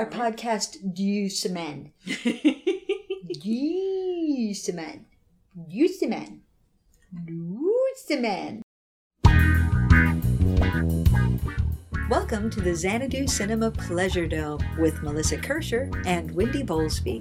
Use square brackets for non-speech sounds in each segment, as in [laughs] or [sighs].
Our podcast Duseman. [laughs] Duseman. Duseman. Duseman. Welcome to the Xanadu Cinema Pleasure Dome with Melissa Kirscher and Wendy Bowlesby.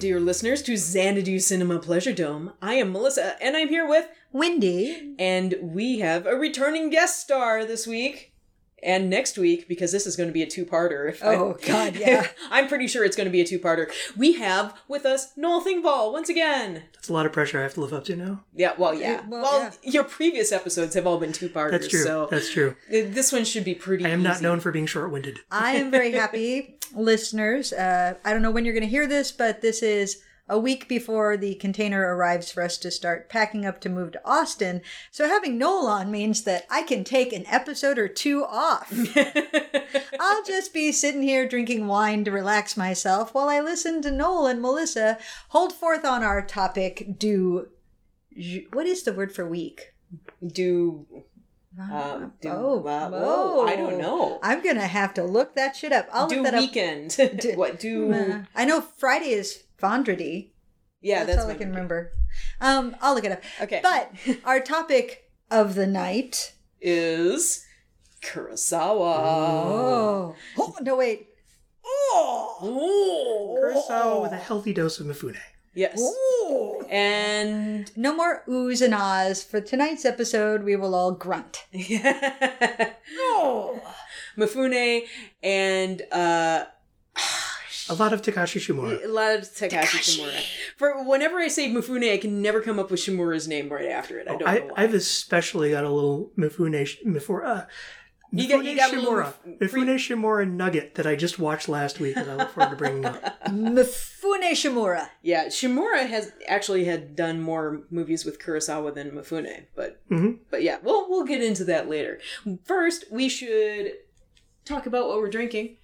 Dear listeners, to Xanadu Cinema Pleasure Dome. I am Melissa, and I'm here with, Wendy. and we have a returning guest star this week. And next week, because this is going to be a two-parter. if I- Oh, God, yeah. [laughs] I'm pretty sure it's going to be a two-parter. We have with us Noel Thingvall once again. That's a lot of pressure I have to live up to now. Yeah, well, yeah. Yeah, well, well, yeah. your previous episodes have all been two-parters, That's true. so That's true. this one should be pretty. I am not known for being short-winded. I am very [laughs] happy, listeners. Uh, I don't know when you're going to hear this, but this is a week before the container arrives for us to start packing up to move to Austin. So having Noel on means that I can take an episode or two off. [laughs] I'll just be sitting here drinking wine to relax myself while I listen to Noel and Melissa hold forth on our topic. Do what is the word for week? do. Uh, do Oh, uh, whoa. I don't know. I'm gonna have to look that shit up. I'll do look that up. weekend. [laughs] what do? Uh, I know Friday is Fondredi. yeah, that's, that's, all I my- can remember. Um, I'll look it up. Okay. But [laughs] our topic of the night. is Kurosawa. Oh, oh no, wait. Oh, Oh. Kurosawa with a healthy dose of Mifune. Yes. oh. And No more oohs and ahs. For tonight's episode, we will all grunt. [laughs] Oh. Mifune and uh A lot of Takashi Shimura. a lot of Takashi Shimura. For whenever I say Mifune, I can never come up with Shimura's name right after it. I don't I, know why. I've especially got a little Mifune, sh- Mifune, uh, You Mifune got- you got a little Shimura. Mif- Mifune Shimura nugget that I just watched last week and I look forward to bringing up. [laughs] Mifune Shimura. yeah, Shimura has actually had done more movies with Kurosawa than Mifune, but Mhm. but yeah, we'll we'll get into that later. First, we should talk about what we're drinking.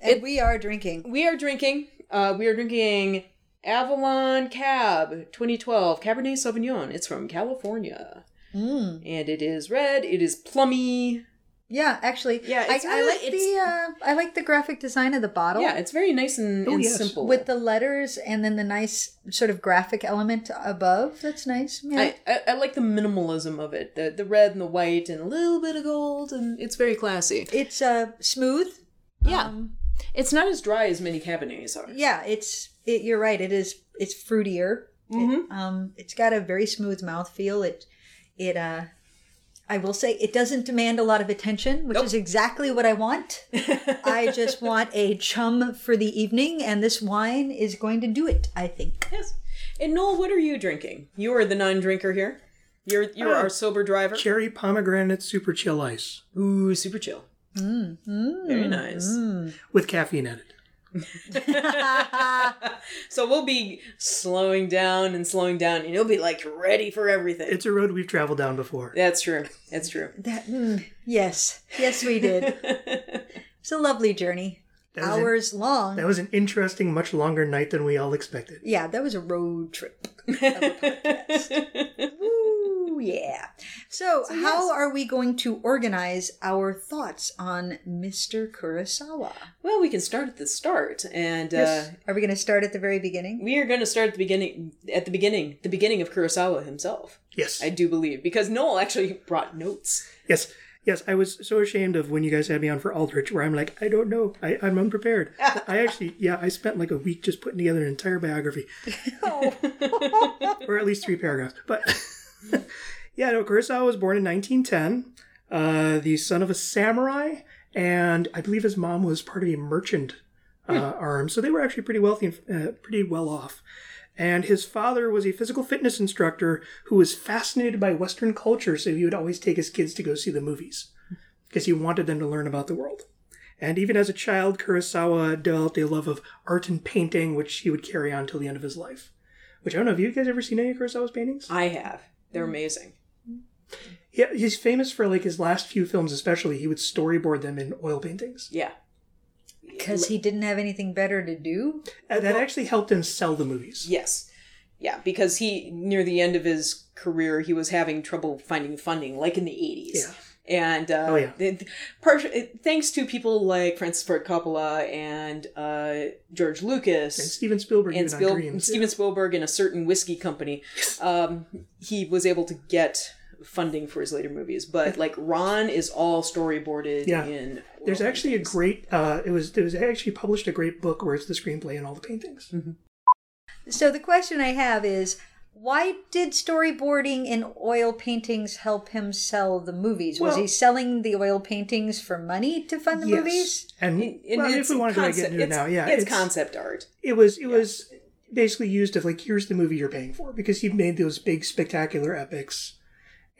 And we are drinking. We are drinking. Uh, we are drinking Avalon Cab 2012 Cabernet Sauvignon. It's from California, Mm. and it is red. It is plummy. Yeah, actually, Yeah, I, it's I really- like it's- the uh, I like the graphic design of the bottle. Yeah, it's very nice and, Oh, and yes. simple. with the letters and then the nice sort of graphic element above. That's nice. Yeah. I, I, I like the minimalism of it. The the red and the white and a little bit of gold, and it's very classy. it's uh smooth. Yeah. Um, It's not as dry as many Cabernets are. yeah, it's it, you're right. It is it's fruitier. Mhm. It, um, it's got a very smooth mouthfeel. It it uh, I will say it doesn't demand a lot of attention, which Nope. is exactly what I want. [laughs] I just want a chum for the evening, and this wine is going to do it. I think. Yes. And Noel, what are you drinking? You are the non-drinker here. You're you're Oh. our sober driver. Cherry pomegranate super chill ice Ooh, super chill. Mm, mm, Very nice. Mm. with caffeine added. [laughs] So we'll be slowing down and slowing down, and you'll be like ready for everything. It's a road we've traveled down before. That's true. That's true. That mm, yes, yes, we did. [laughs] It's a lovely journey, That was, an, hours long. that was an interesting, much longer night than we all expected. yeah, that was a road trip. [laughs] Ooh, yeah. So, how yes. are we going to organize our thoughts on Mr. Kurosawa? well, we can start at the start, and uh, Are we going to start at the very beginning? we are going to start at the beginning. At the beginning, the beginning of Kurosawa himself. Yes. I do believe because Noel actually brought notes. Yes. Yes, I was so ashamed of when you guys had me on for Aldrich, where I'm like, I don't know, I, I'm unprepared. I actually, yeah, I spent like a week just putting together an entire biography, [laughs] or at least three paragraphs. But [laughs] yeah, no, Kurosawa was born in 1910, uh, the son of a samurai, and I believe his mom was part of a merchant uh, arm, so they were actually pretty wealthy and uh, pretty well off. And his father was a physical fitness instructor who was fascinated by Western culture, so he would always take his kids to go see the movies because he wanted them to learn about the world. And even as a child, Kurosawa developed a love of art and painting, which he would carry on till the end of his life. Which I don't know, have you guys ever seen any of Kurosawa's paintings? I have. They're amazing. Yeah, he's famous for like his last few films, especially. He would storyboard them in oil paintings. Yeah. Because he didn't have anything better to do. And that actually helped him sell the movies. Yes. Yeah, because he near the end of his career, he was having trouble finding funding, like in the eighties. Yeah. And uh, Oh, yeah. th- part, thanks to people like Francis Ford Coppola and uh, George Lucas And Steven Spielberg and Spiel- Dreams. Steven Spielberg and a certain whiskey company, um, he was able to get funding for his later movies. But like Ran is all storyboarded Yeah. in. There's actually a great. Uh, it was. It was actually published a great book where it's the screenplay and all the paintings. So the question I have is why did storyboarding in oil paintings help him sell the movies? Was he selling the oil paintings for money to fund the Yes. movies? And, And well, if we wanted to get into it now, yeah, it's, concept art. It was. It was basically used as like here's the movie you're paying for because he made those big spectacular epics,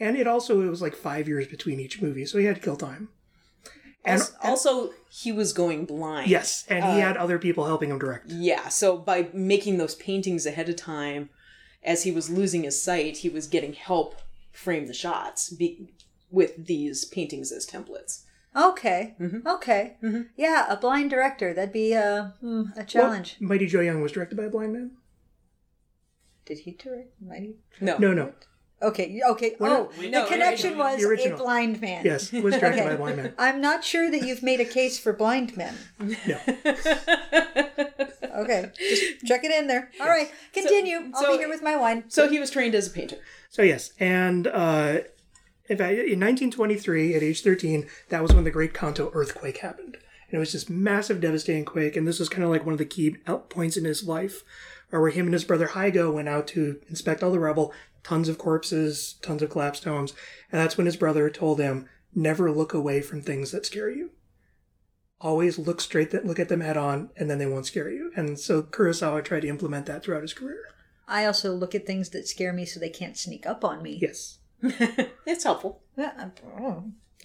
and it also it was like five years between each movie, so he had to kill time. And also, also, he was going blind. yes, and he had other people helping him direct. Yeah, so by making those paintings ahead of time, as he was losing his sight, he was getting help frame the shots be- with these paintings as templates. Okay. Mm-hmm. Okay. Yeah, a blind director. That'd be a, hmm, a challenge. Well, Mighty Joe Young was directed by a blind man. Did he direct? Mighty? No, No, no. Okay. Okay. Well, oh, no, the connection the was a original. blind man. Yes, was directed Okay. by a blind man. I'm not sure that you've made a case for blind men. No. [laughs] Okay, just check it in there. All right, continue. I'll so- be here with my wine. So he was trained as a painter. So yes, and uh, in fact, in 1923, at age 13, that was when the Great Kanto earthquake happened, and it was this massive, devastating quake. And this was kind of like one of the key points in his life, or where him and his brother Heigo went out to inspect all the rubble, tons of corpses, tons of collapsed homes, and that's when his brother told him, "Never look away from things that scare you." Always look straight, that look at them head on, and then they won't scare you. And so Kurosawa tried to implement that throughout his career. I also look at things that scare me so they can't sneak up on me. Yes. [laughs] it's helpful. Yeah.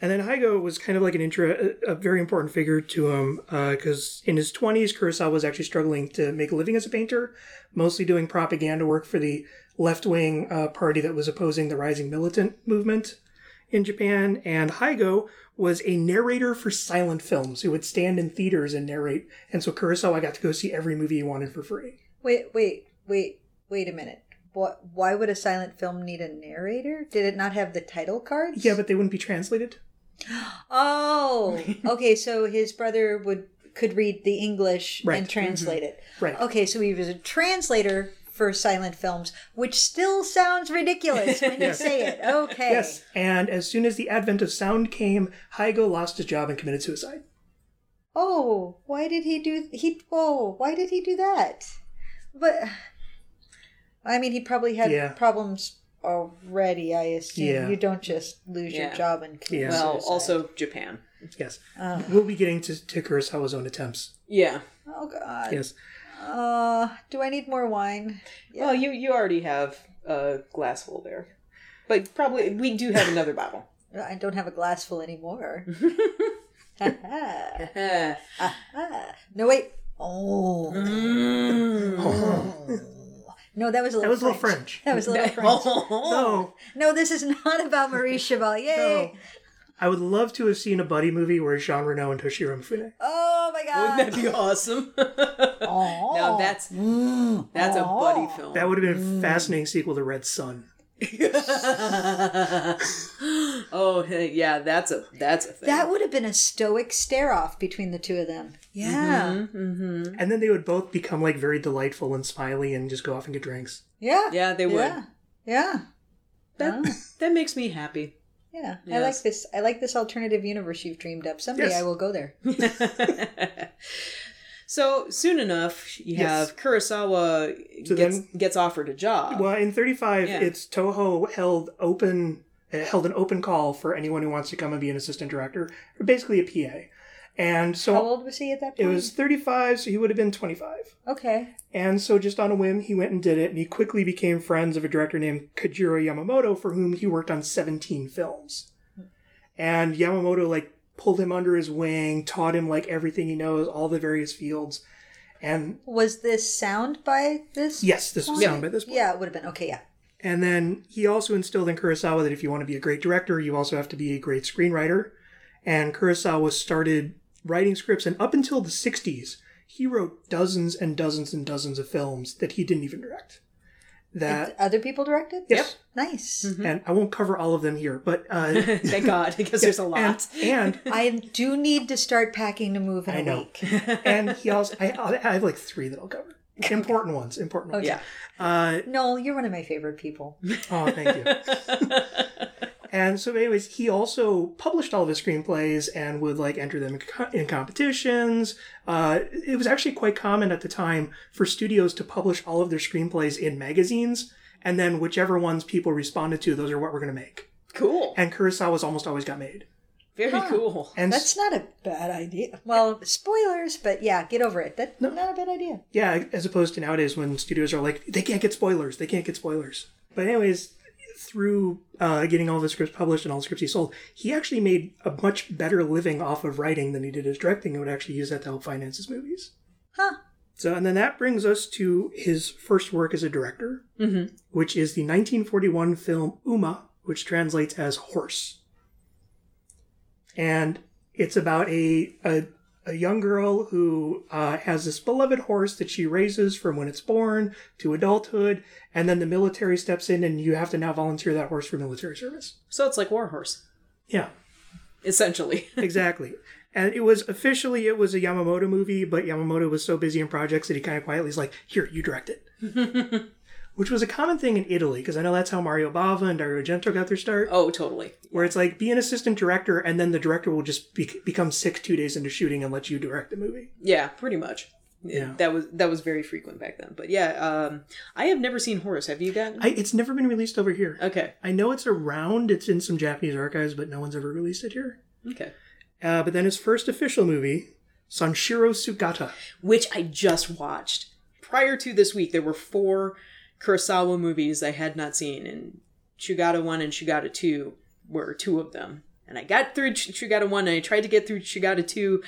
And then Heigo was kind of like an intro, a, a very important figure to him, uh, because in his 20s, Kurosawa was actually struggling to make a living as a painter, mostly doing propaganda work for the left wing uh, party that was opposing the rising militant movement in Japan. And Heigo was a narrator for silent films who would stand in theaters and narrate. And so Kurosawa got to go see every movie he wanted for free. Wait, wait, wait, wait a minute. What? Why would a silent film need a narrator? Did it not have the title cards? Yeah, but they wouldn't be translated. [gasps] Oh, okay. So his brother would could read the English Right. and translate it. Right. Okay, so he was a translator for silent films, which still sounds ridiculous when you [laughs] say it. Okay. Yes. And as soon as the advent of sound came, Heigo lost his job and committed suicide. Oh, why did he do he oh, why did he do that? But I mean he probably had Yeah. problems already, I assume. Yeah. You don't just lose your job and commit Yeah. Well, suicide. also Japan. Yes. Oh. We'll be getting to, to Kurosawa's own attempts. Yeah. Oh god. Yes. Uh do I need more wine? Well, you you already have a glass full there, but probably we do have another bottle. I don't have a glass full anymore. Eh. [laughs] [laughs] no wait. Oh. [laughs] No, that was a That little was a little French. French. That was a little French. No, No, this is not about Marie Chevalier. no. I would love to have seen a buddy movie where Jean Reno and Toshiro Mifune. Oh my god. Wouldn't that be awesome? [laughs] Aw. now that's mm. that's a buddy film. That would have been a mm. fascinating sequel to Red Sun. [laughs] oh yeah, that's a that's a thing. That would have been a stoic stare off between the two of them. Yeah. Mm-hmm, mm-hmm. And then they would both become like very delightful and smiley and just go off and get drinks. Yeah. Yeah, they would. Yeah. Yeah. That oh. that makes me happy. Yeah. I like this. I like this alternative universe you've dreamed up. Someday Yes. I will go there. [laughs] so soon enough, you Yes. have Kurosawa So gets then- gets offered a job. Well, in 35, Yeah. it's Toho held open uh, held an open call for anyone who wants to come and be an assistant director, or basically a PA. And so How old was he at that point? it was 35, so he would have been 25. okay. And so, just on a whim, he went and did it, and he quickly became friends of a director named Kajiro Yamamoto, for whom he worked on 17 films. And Yamamoto, like, pulled him under his wing, taught him, like, everything he knows, all the various fields. And Was this sound by this? yes, this was sound by this point. Yeah, it would have been. Okay, yeah. And then he also instilled in Kurosawa that if you want to be a great director, you also have to be a great screenwriter. And Kurosawa started writing scripts, and up until the 60s, he wrote dozens and dozens and dozens of films that he didn't even direct. That, Other people directed? yes. Nice. And I won't cover all of them here, but. Uh, [laughs] Thank God, because there's a [laughs] lot. and, and I do need to start packing to move in a I know. week. [laughs] and he also I, I have like three that I'll cover. Important ones, important ones. yeah. Uh, Noel, you're one of my favorite people. oh, thank you. And so, anyways, he also published all of his screenplays and would like enter them in, co- in competitions. Uh, it was actually quite common at the time for studios to publish all of their screenplays in magazines, and then whichever ones people responded to, those are what we're going to make. Cool. And Kurosawa's almost always got made. Very cool. And That's not a bad idea. Well, spoilers, but yeah, get over it. That's not a bad idea. Yeah, as opposed to nowadays when studios are like, they can't get spoilers, they can't get spoilers. But anyways, through uh, getting all the scripts published and all the scripts he sold, he actually made a much better living off of writing than he did his directing, and would actually use that to help finance his movies. Huh. So, and then that brings us to his first work as a director, which is the 1941 film Uma, which translates as horse. And it's about a, a, a young girl who uh, has this beloved horse that she raises from when it's born to adulthood, and then the military steps in and you have to now volunteer that horse for military service. So it's like Warhorse, Yeah, essentially. [laughs] exactly. And it was officially it was a Yamamoto movie, but Yamamoto was so busy in projects that he kind of quietly is like, "Here, you direct it," [laughs] which was a common thing in Italy because I know that's how Mario Bava and Dario Argento got their start. oh, totally. Where it's like be an assistant director, and then the director will just be- become sick two days into shooting and let you direct the movie. Yeah, pretty much. Yeah. That was that was very frequent back then. But yeah, um, I have never seen Horse. Have you gotten? I, it's never been released over here. okay. I know it's around. It's in some Japanese archives, but no one's ever released it here. Okay. Uh, but then his first official movie, Sanshiro Sugata. Which I just watched. Prior to this week, there were four Kurosawa movies I had not seen, and Sugata 1 and Sugata 2 were two of them. And I got through Sugata 1 and I tried to get through Sugata 2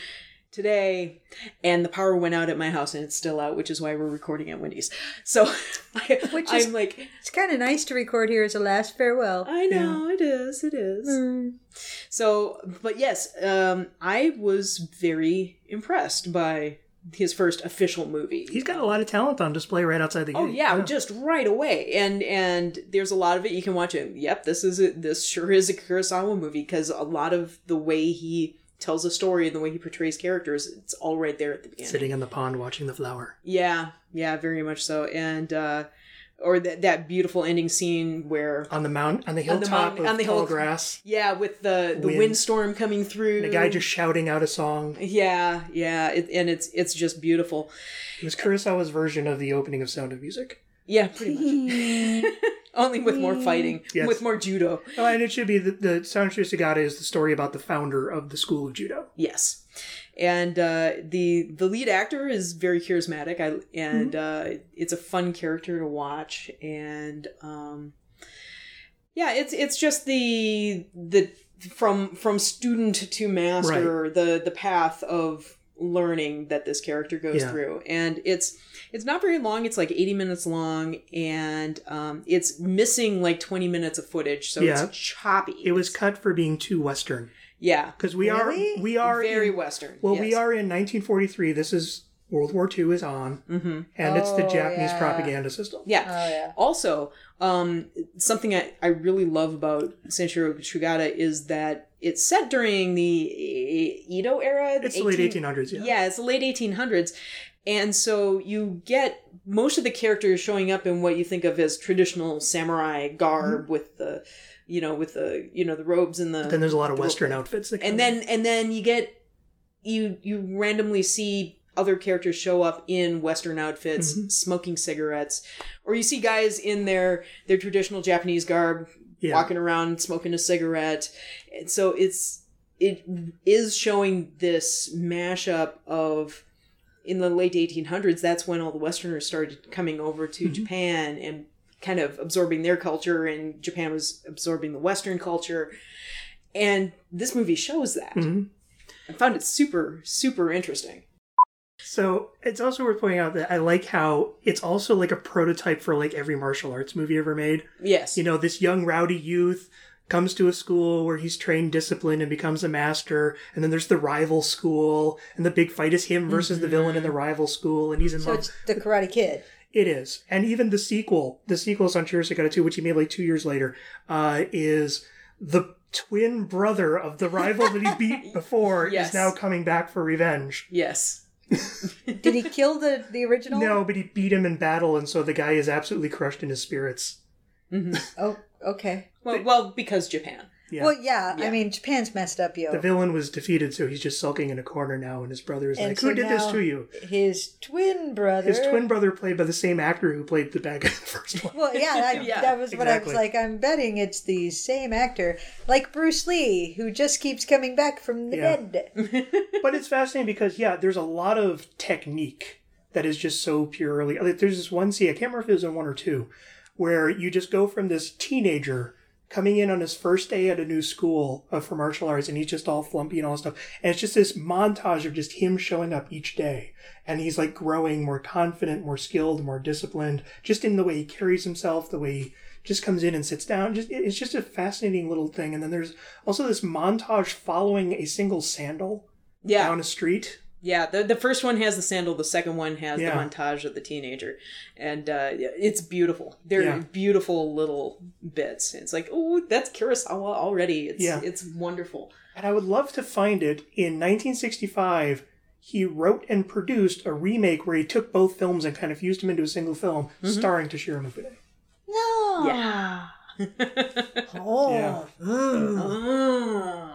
today, and the power went out at my house and it's still out, which is why we're recording at Wendy's. So [laughs] I, Which is- I'm like, It's kind of nice to record here as a last farewell. I know it is. It is. So, but yes, um, I was very impressed by his first official movie. He's got a lot of talent on display right outside the gate. Oh yeah, just right away, and and there's a lot of it you can watch. It. Yep, this is a, this sure is a Kurosawa movie because a lot of the way he tells a story and the way he portrays characters, it's all right there at the beginning. Sitting in the pond watching the flower. Yeah, yeah, very much so, and uh, or that that beautiful ending scene where On the mount, on the On the hilltop of on the tall hill- grass. yeah, with the the Wind. windstorm coming through, The guy just shouting out a song. yeah, yeah, it, and it's it's just beautiful. It was Kurosawa's version of the opening of Sound of Music. Yeah, pretty much. [laughs] Only with more fighting, Yes. with more judo. Oh, and it should be the, the Sound of Sugata is the story about the founder of the school of judo. Yes, and uh, the the lead actor is very charismatic. I and uh, it's a fun character to watch, and um, yeah, it's it's just the the from from student to master the the path of learning that this character goes Yeah. through. And it's it's not very long. It's like 80 minutes long. And um, it's missing like 20 minutes of footage. So Yeah. it's choppy. It was cut for being too Western yeah because we Really? are we are very in, western well we are in 1943. This is World War II is on, mm-hmm. and it's the Oh, Japanese yeah. propaganda system. Yeah. Oh, yeah. Also, um, something I, I really love about Sanshiro Sugata is that it's set during the Edo era. It's the late 1800s, yeah. Yeah, it's the late 1800s. And so you get most of the characters showing up in what you think of as traditional samurai garb Mm-hmm. with the, you know, with the, you know, the robes and the. Then there's a lot of Western outfits that and then and then you get you you randomly see other characters show up in western outfits Mm-hmm. smoking cigarettes or you see guys in their their traditional japanese garb Yeah. walking around smoking a cigarette and so it's it is showing this mashup of in the late 1800s that's when all the westerners started coming over to japan and kind of absorbing their culture and japan was absorbing the western culture and this movie shows that mm-hmm. i found it super super interesting So it's also worth pointing out that I like how it's also like a prototype for like every martial arts movie ever made. yes You know, this young rowdy youth comes to a school where he's trained discipline and becomes a master, and then there's the rival school, and the big fight is him versus the villain in mm-hmm. the rival school, and he's in So love. it's the Karate Kid. It is. And even the sequel, the sequel is on Shirosakata 2, which he made like two years later, uh, is the twin brother of the rival that he [laughs] beat before Yes. is now coming back for revenge. yes [laughs] Did he kill the the original? No, but he beat him in battle, and so the guy is absolutely crushed in his spirits. Oh, okay. well, well because japan Yeah. Well, yeah, Yeah. I mean, Japan's messed up, yo. the villain was defeated, so he's just sulking in a corner now, and his brother is And like, so Who did this to you? His twin brother. His twin brother, played by the same actor who played the bad guy in the first one. Well, yeah, I, Yeah, that was what I was like. I'm betting it's the same actor, like Bruce Lee, who just keeps coming back from the Yeah. dead. [laughs] but it's fascinating because yeah, there's a lot of technique that is just so purely. Like, there's this one scene I can't remember if it was in one or two, where you just go from this teenager coming in on his first day at a new school uh, for martial arts, and he's just all flumpy and all stuff, and it's just this montage of just him showing up each day, and he's like growing more confident, more skilled, more disciplined, just in the way he carries himself, the way he just comes in and sits down. Just it's just a fascinating little thing. And then there's also this montage following a single sandal yeah down a street. Yeah, the the first one has the sandal. The second one has Yeah. the montage of the teenager, and uh, it's beautiful. They're Yeah. beautiful little bits. It's like, oh, that's Kurosawa already. It's Yeah. it's wonderful. And I would love to find it. In 1965, he wrote and produced a remake where he took both films and kind of fused them into a single film, starring Toshiro Mifune. No. Yeah. [laughs] Oh. Yeah. Ah.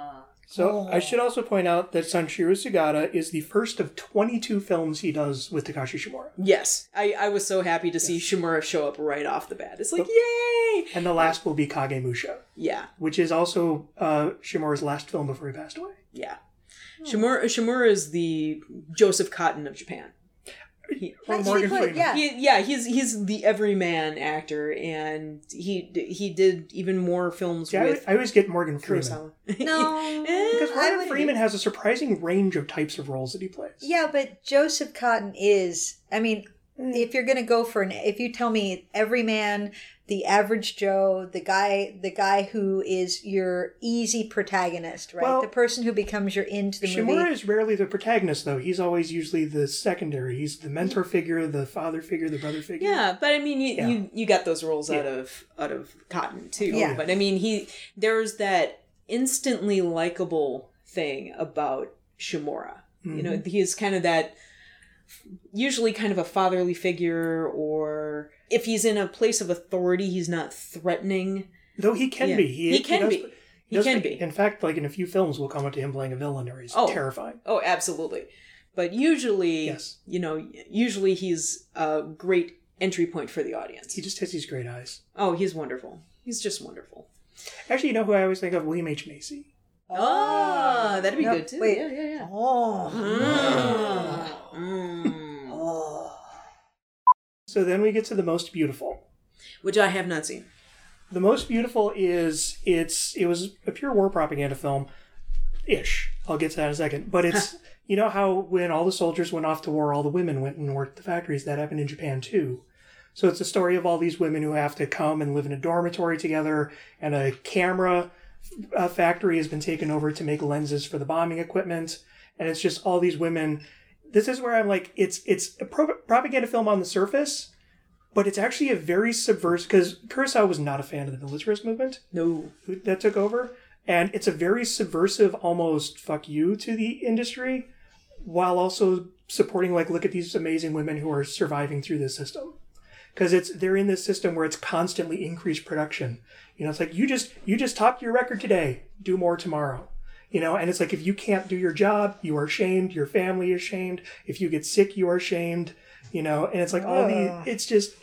So I should also point out that Sanshiro Sugata is the first of 22 films he does with Takashi Shimura. Yes, I, I was so happy to see Shimura show up right off the bat. It's like, yay! And the last will be Kagemusha, Yeah, which is also uh, Shimura's last film before he passed away. yeah. Shimura, Shimura is the Joseph Cotten of Japan. He, Or Morgan put- Freeman. yeah. he, yeah, he's he's the everyman actor, and he he did even more films Yeah, I, with I always get Morgan Freeman. Kurosawa. [laughs] No. Because Morgan Freeman has a surprising range of types of roles that he plays. Yeah, but Joseph Cotten is. I mean, Mm. if you're gonna go for an, if you tell me every man, the average Joe, the guy, the guy who is your easy protagonist, right? Well- the person who becomes your into the movie. Shimura movie. is rarely the protagonist, though. He's always usually the secondary. He's the mentor figure, the father figure, the brother figure. Yeah, but I mean, you, Yeah. you you got those roles out of out of Cotten too. Yeah. But I mean, he there's that instantly likable thing about Shimura. You know, mm-hmm. he's kind of that usually kind of a fatherly figure, or if he's in a place of authority, he's not threatening. Though he can Yeah. be. He can does- be. He does can be-. In fact, like in a few films, we'll come up to him playing a villain, or he's Oh. terrifying. Oh, absolutely. But usually, Yes. you know, usually he's a great entry point for the audience. He just has these great eyes. Oh, he's wonderful. He's just wonderful. Actually, you know who I always think of? William H. Macy. Oh, that'd be No, good too. wait. Yeah, yeah, yeah. Oh. [laughs] Mm. oh. So then we get to the most beautiful. Which I have not seen. The most beautiful is it's it was a pure war propaganda film, ish. I'll get to that in a second. But it's [laughs] you know how when all the soldiers went off to war, all the women went and worked the factories. That happened in Japan too. So it's a story of all these women who have to come and live in a dormitory together, and a camera uh, factory has been taken over to make lenses for the bombing equipment, and it's just all these women. This is where I'm like, it's it's a pro- propaganda film on the surface, but it's actually a very subversive because Kurosawa was not a fan of the militarist movement No. that took over, and it's a very subversive, almost fuck you to the industry, while also supporting like look at these amazing women who are surviving through this system. Because it's they're in this system where it's constantly increased production. You know it's like you just you just topped your record today. Do more tomorrow you know and it's like if you can't do your job you are shamed your family is shamed if you get sick you are shamed you know and it's like all the it's just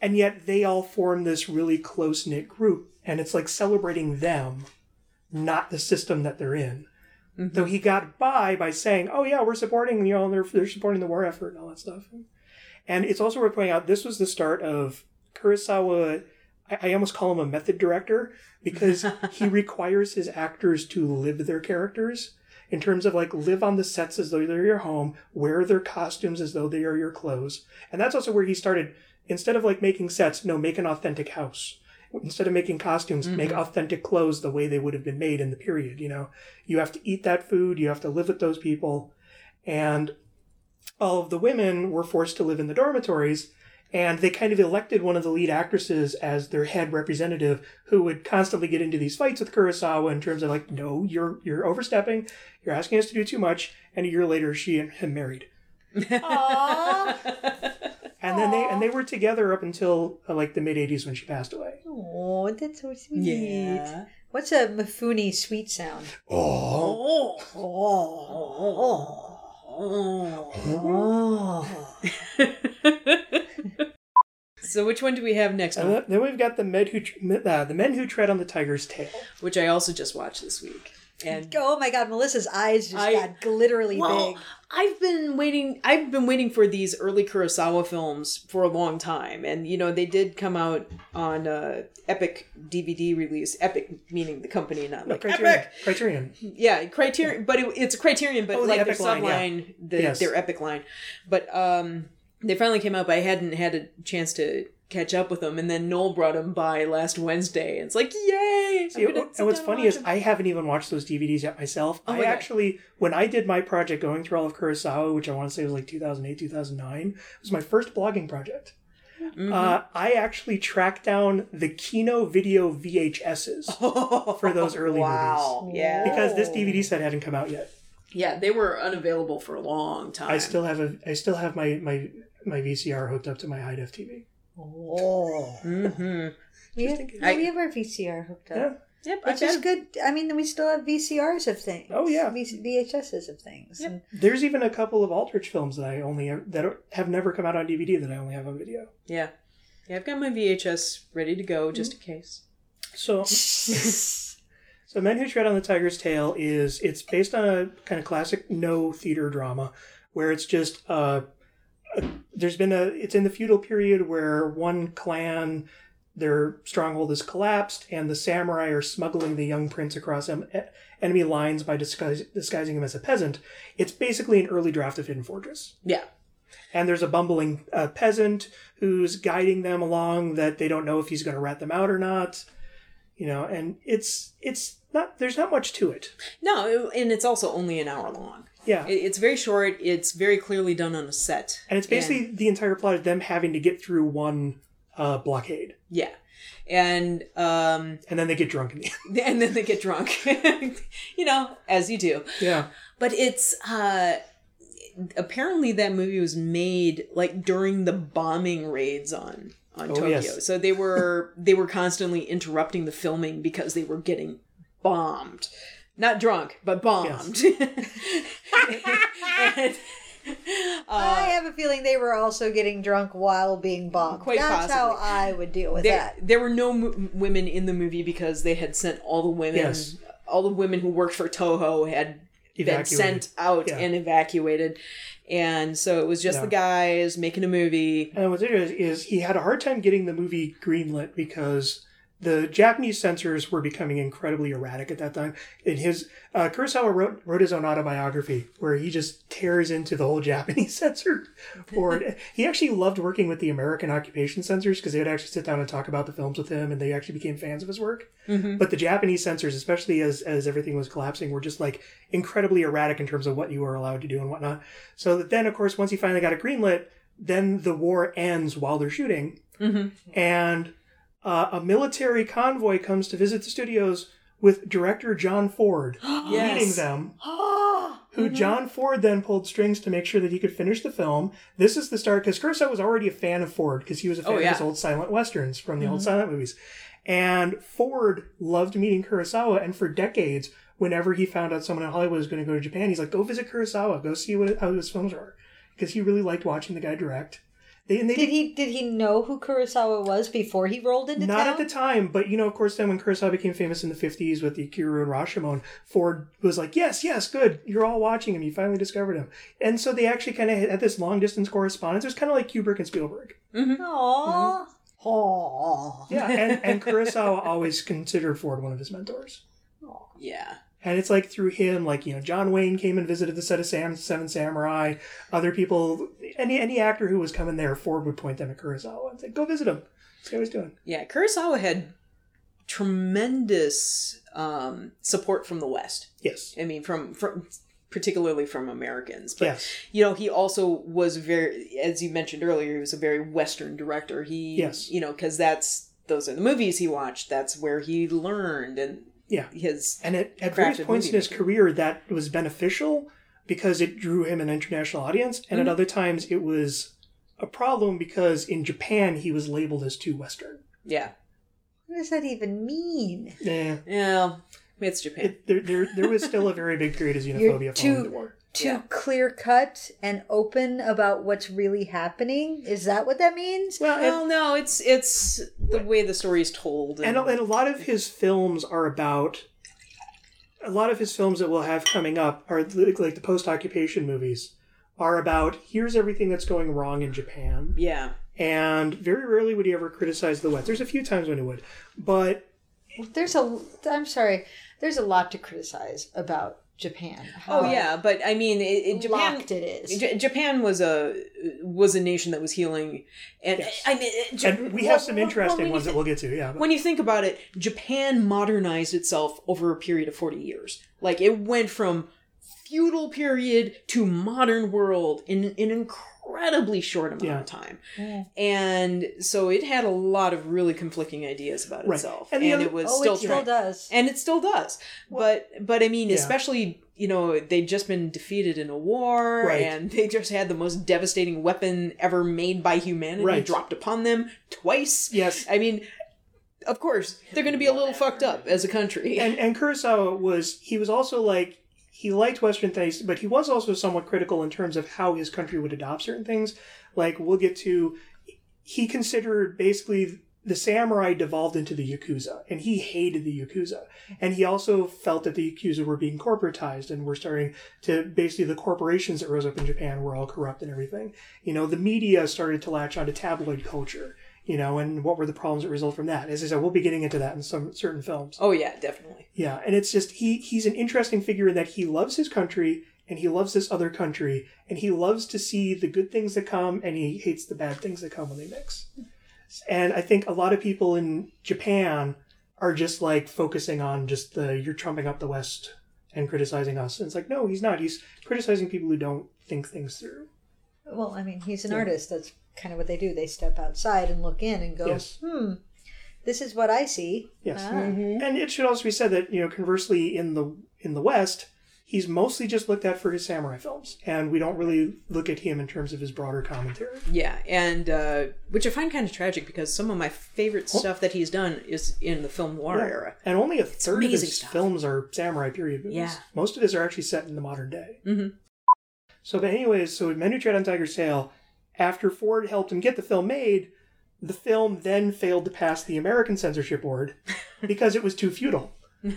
and yet they all form this really close knit group and it's like celebrating them not the system that they're in mm-hmm. Though he got by by saying, "Oh yeah, we're supporting you know they're they're supporting the war effort and all that stuff." And it's also worth pointing out this was the start of Kurosawa. I, I almost call him a method director because he [laughs] requires his actors to live their characters in terms of like live on the sets as though they're your home, wear their costumes as though they are your clothes, and that's also where he started. Instead of like making sets, no, make an authentic house instead of making costumes, make mm-hmm. authentic clothes the way they would have been made in the period. You know, you have to eat that food, you have to live with those people, and all of the women were forced to live in the dormitories. And they kind of elected one of the lead actresses as their head representative, who would constantly get into these fights with Kurosawa in terms of like, no, you're you're overstepping, you're asking us to do too much. And a year later, she and him married. Aww. And then they and they were together up until uh, like the mid '80s when she passed away. Oh, that's so sweet. Yeah. What's a Mifune sweet sound? Oh. [laughs] [laughs] so which one do we have next And one? then- then we've got the men who uh, the men who tread on the tiger's tail. Which I also just watched this week. And Oh my God, Melissa's eyes just I- got glitterily well, big. I've been waiting. I've been waiting for these early Kurosawa films for a long time, and you know they did come out on uh, Epic DVD release. Epic meaning the company, not like Criterion. Epic. Criterion. Yeah, Criterion, but it, it's Criterion, but Oh, the like their Epic line, yeah. subline, the, Yes. their Epic line. But um, they finally came out, but I hadn't had a chance to catch up with them, and then Noel brought them by last Wednesday, and it's like, yay! See, I'm gonna sit and what's funny is them. I haven't even watched those DVDs yet myself. Oh I my God. actually, when I did my project going through all of Kurosawa, which I want to say was like 2008, 2009, it was my first blogging project. Mm-hmm. Uh, I actually tracked down the Kino video VHSs [laughs] for those early wow, movies. yeah, Because this DVD set hadn't come out yet. yeah, they were unavailable for a long time. I still have a I still have my my my VCR hooked up to my high def TV. Oh. Mm-hmm. We have, in case. we have our VCR hooked up. Yeah. Yep, Which is good. I mean, we still have VCRs of things. Oh, yeah. V- VHSs of things. Yep. And There's even a couple of Aldrich films that I only that have never come out on DVD that I only have on video. Yeah, yeah. I've got my VHS ready to go just in case. So [laughs] So Men Who Tread on the Tiger's Tail is it's based on a kind of classic Noh theater drama where it's just uh a, there's been a it's in the feudal period where one clan their stronghold has collapsed and the samurai are smuggling the young prince across em- enemy lines by disguise, disguising him as a peasant. It's basically an early draft of Hidden Fortress. Yeah, And there's a bumbling uh, peasant who's guiding them along that they don't know if he's going to rat them out or not. You know, and it's it's not there's not much to it. no, and it's also only an hour long. Yeah. It, it's very short. It's very clearly done on a set. and it's basically the entire plot of them having to get through one uh, blockade. Yeah, and um, And then they get drunk in the end. [laughs] and then they get drunk. [laughs] you know, as you do. Yeah. But it's uh apparently that movie was made like during the bombing raids on on Oh, Tokyo. yes. So they were they were constantly interrupting the filming because they were getting bombed. Not drunk, but bombed. [laughs] And, [laughs] uh, I have a feeling they were also getting drunk while being bombed. Quite That's how. I would deal with there, that. there were no m- women in the movie because they had sent all the women Yes. all the women who worked for Toho had been sent out Yeah. and evacuated. And so it was just Yeah. the guys making a movie. And what's interesting is he had a hard time getting the movie greenlit because the Japanese censors were becoming incredibly erratic at that time. In his uh, Kurosawa wrote wrote his own autobiography where he just tears into the whole [laughs] Japanese censor board. he actually loved working with the American occupation censors because they would actually sit down and talk about the films with him, and they actually became fans of his work. But the Japanese censors, especially as as everything was collapsing, were just like incredibly erratic in terms of what you were allowed to do and whatnot. So that then, of course, once he finally got it greenlit, then the war ends while they're shooting, and uh, a military convoy comes to visit the studios with director John Ford [gasps] Yes. them. [gasps] Who John Ford then pulled strings to make sure that he could finish the film. This is the start because Kurosawa was already a fan of Ford because he was a fan Oh, of his old silent westerns from the old silent movies. And Ford loved meeting Kurosawa, and for decades, whenever he found out someone in Hollywood was going to go to Japan, he's like, "Go visit Kurosawa, go see what how his films are," because he really liked watching the guy direct. They, and they Did he did he know who Kurosawa was before he rolled into Not town? Not at the time, but you know, of course, then when Kurosawa became famous in the 50s with the Ikiru and Rashomon, Ford was like, yes, yes, good. You're all watching him. You finally discovered him. And so they actually kind of had this long distance correspondence. It was kind of like Kubrick and Spielberg. Mm-hmm. Aww. Aww. Mm-hmm. Yeah. And, and Kurosawa always considered Ford one of his mentors. Yeah. And it's like through him, like, you know, John Wayne came and visited the set of Sam, Seven Samurai. Other people, any any actor who was coming there, Ford would point them at Kurosawa and say, go visit him. See how he's doing. Yeah, Kurosawa had tremendous um, support from the West. Yes. I mean, from from particularly from Americans. But Yes. you know, he also was very, as you mentioned earlier, he was a very Western director. He, Yes. you know, because that's those are the movies he watched. That's where he learned and Yeah. his And at, at various points in his making. career, that was beneficial because it drew him an international audience. And Mm-hmm. at other times, it was a problem because in Japan, he was labeled as too Western. yeah, What does that even mean? Yeah. yeah. It's Japan. It, there, there, there was still a very big period of [laughs] You're xenophobia too- following the war. Too Yeah. clear cut and open about what's really happening? Is that what that means? Well, and, well, no, it's it's the way the story is told. and, a- and a lot of his films are about. A lot of his films that we'll have coming up are like like the post-occupation movies are about here's everything that's going wrong in Japan. yeah, And very rarely would he ever criticize the West. There's a few times when he would, but There's a. I'm sorry. There's a lot to criticize about Japan. Oh yeah, but I mean, it, it- Japan. it is. J- Japan was a was a nation that was healing, and Yes. I mean, J- and we well, have some interesting when you ones thi- that we'll get to. Yeah, but- When you think about it, Japan modernized itself over a period of forty years. Like it went from feudal period to modern world in an incredibly short amount Yeah. of time, and so it had a lot of really conflicting ideas about Right. itself, And and, other- it was oh, still it still trying- does. and it still does but but i mean Yeah. especially you know they'd just been defeated in a war Right. and they just had the most devastating weapon ever made by humanity Right. dropped upon them twice yes, i mean of course they're going to be a little fucked up as a country and and Kurosawa was he was also like he liked Western things, but he was also somewhat critical in terms of how his country would adopt certain things. Like we'll get to, he considered basically the samurai devolved into the yakuza, and he hated the yakuza. And he also felt that the yakuza were being corporatized and were starting to basically the corporations that rose up in Japan were all corrupt and everything. You know, the media started to latch onto tabloid culture. You know, and what were the problems that result from that? As I said, we'll be getting into that in some certain films. oh yeah definitely Yeah, and it's just he he's an interesting figure in that he loves his country and he loves this other country and he loves to see the good things that come and he hates the bad things that come when they mix. And I think a lot of people in Japan are just like focusing on just the you're trumping up the West and criticizing us. And it's like, no, he's not. He's criticizing people who don't think things through. Well, I mean, he's an artist. That's kind of what they do. They step outside and look in and go, Yes. "Hmm, this is what I see." Yes. Ah. And it should also be said that, you know, conversely in the in the West, he's mostly just looked at for his samurai films. And we don't really look at him in terms of his broader commentary. yeah and uh which i find kind of tragic because some of my favorite stuff that he's done is in the film noir era And only a third of his stuff. films are samurai period movies. Yeah. Most of his are actually set in the modern day. Mhm. So, but anyways, so Men Who Tread on Tiger's Tail, after Ford helped him get the film made, the film then failed to pass the American censorship board [laughs] because it was too feudal. [laughs]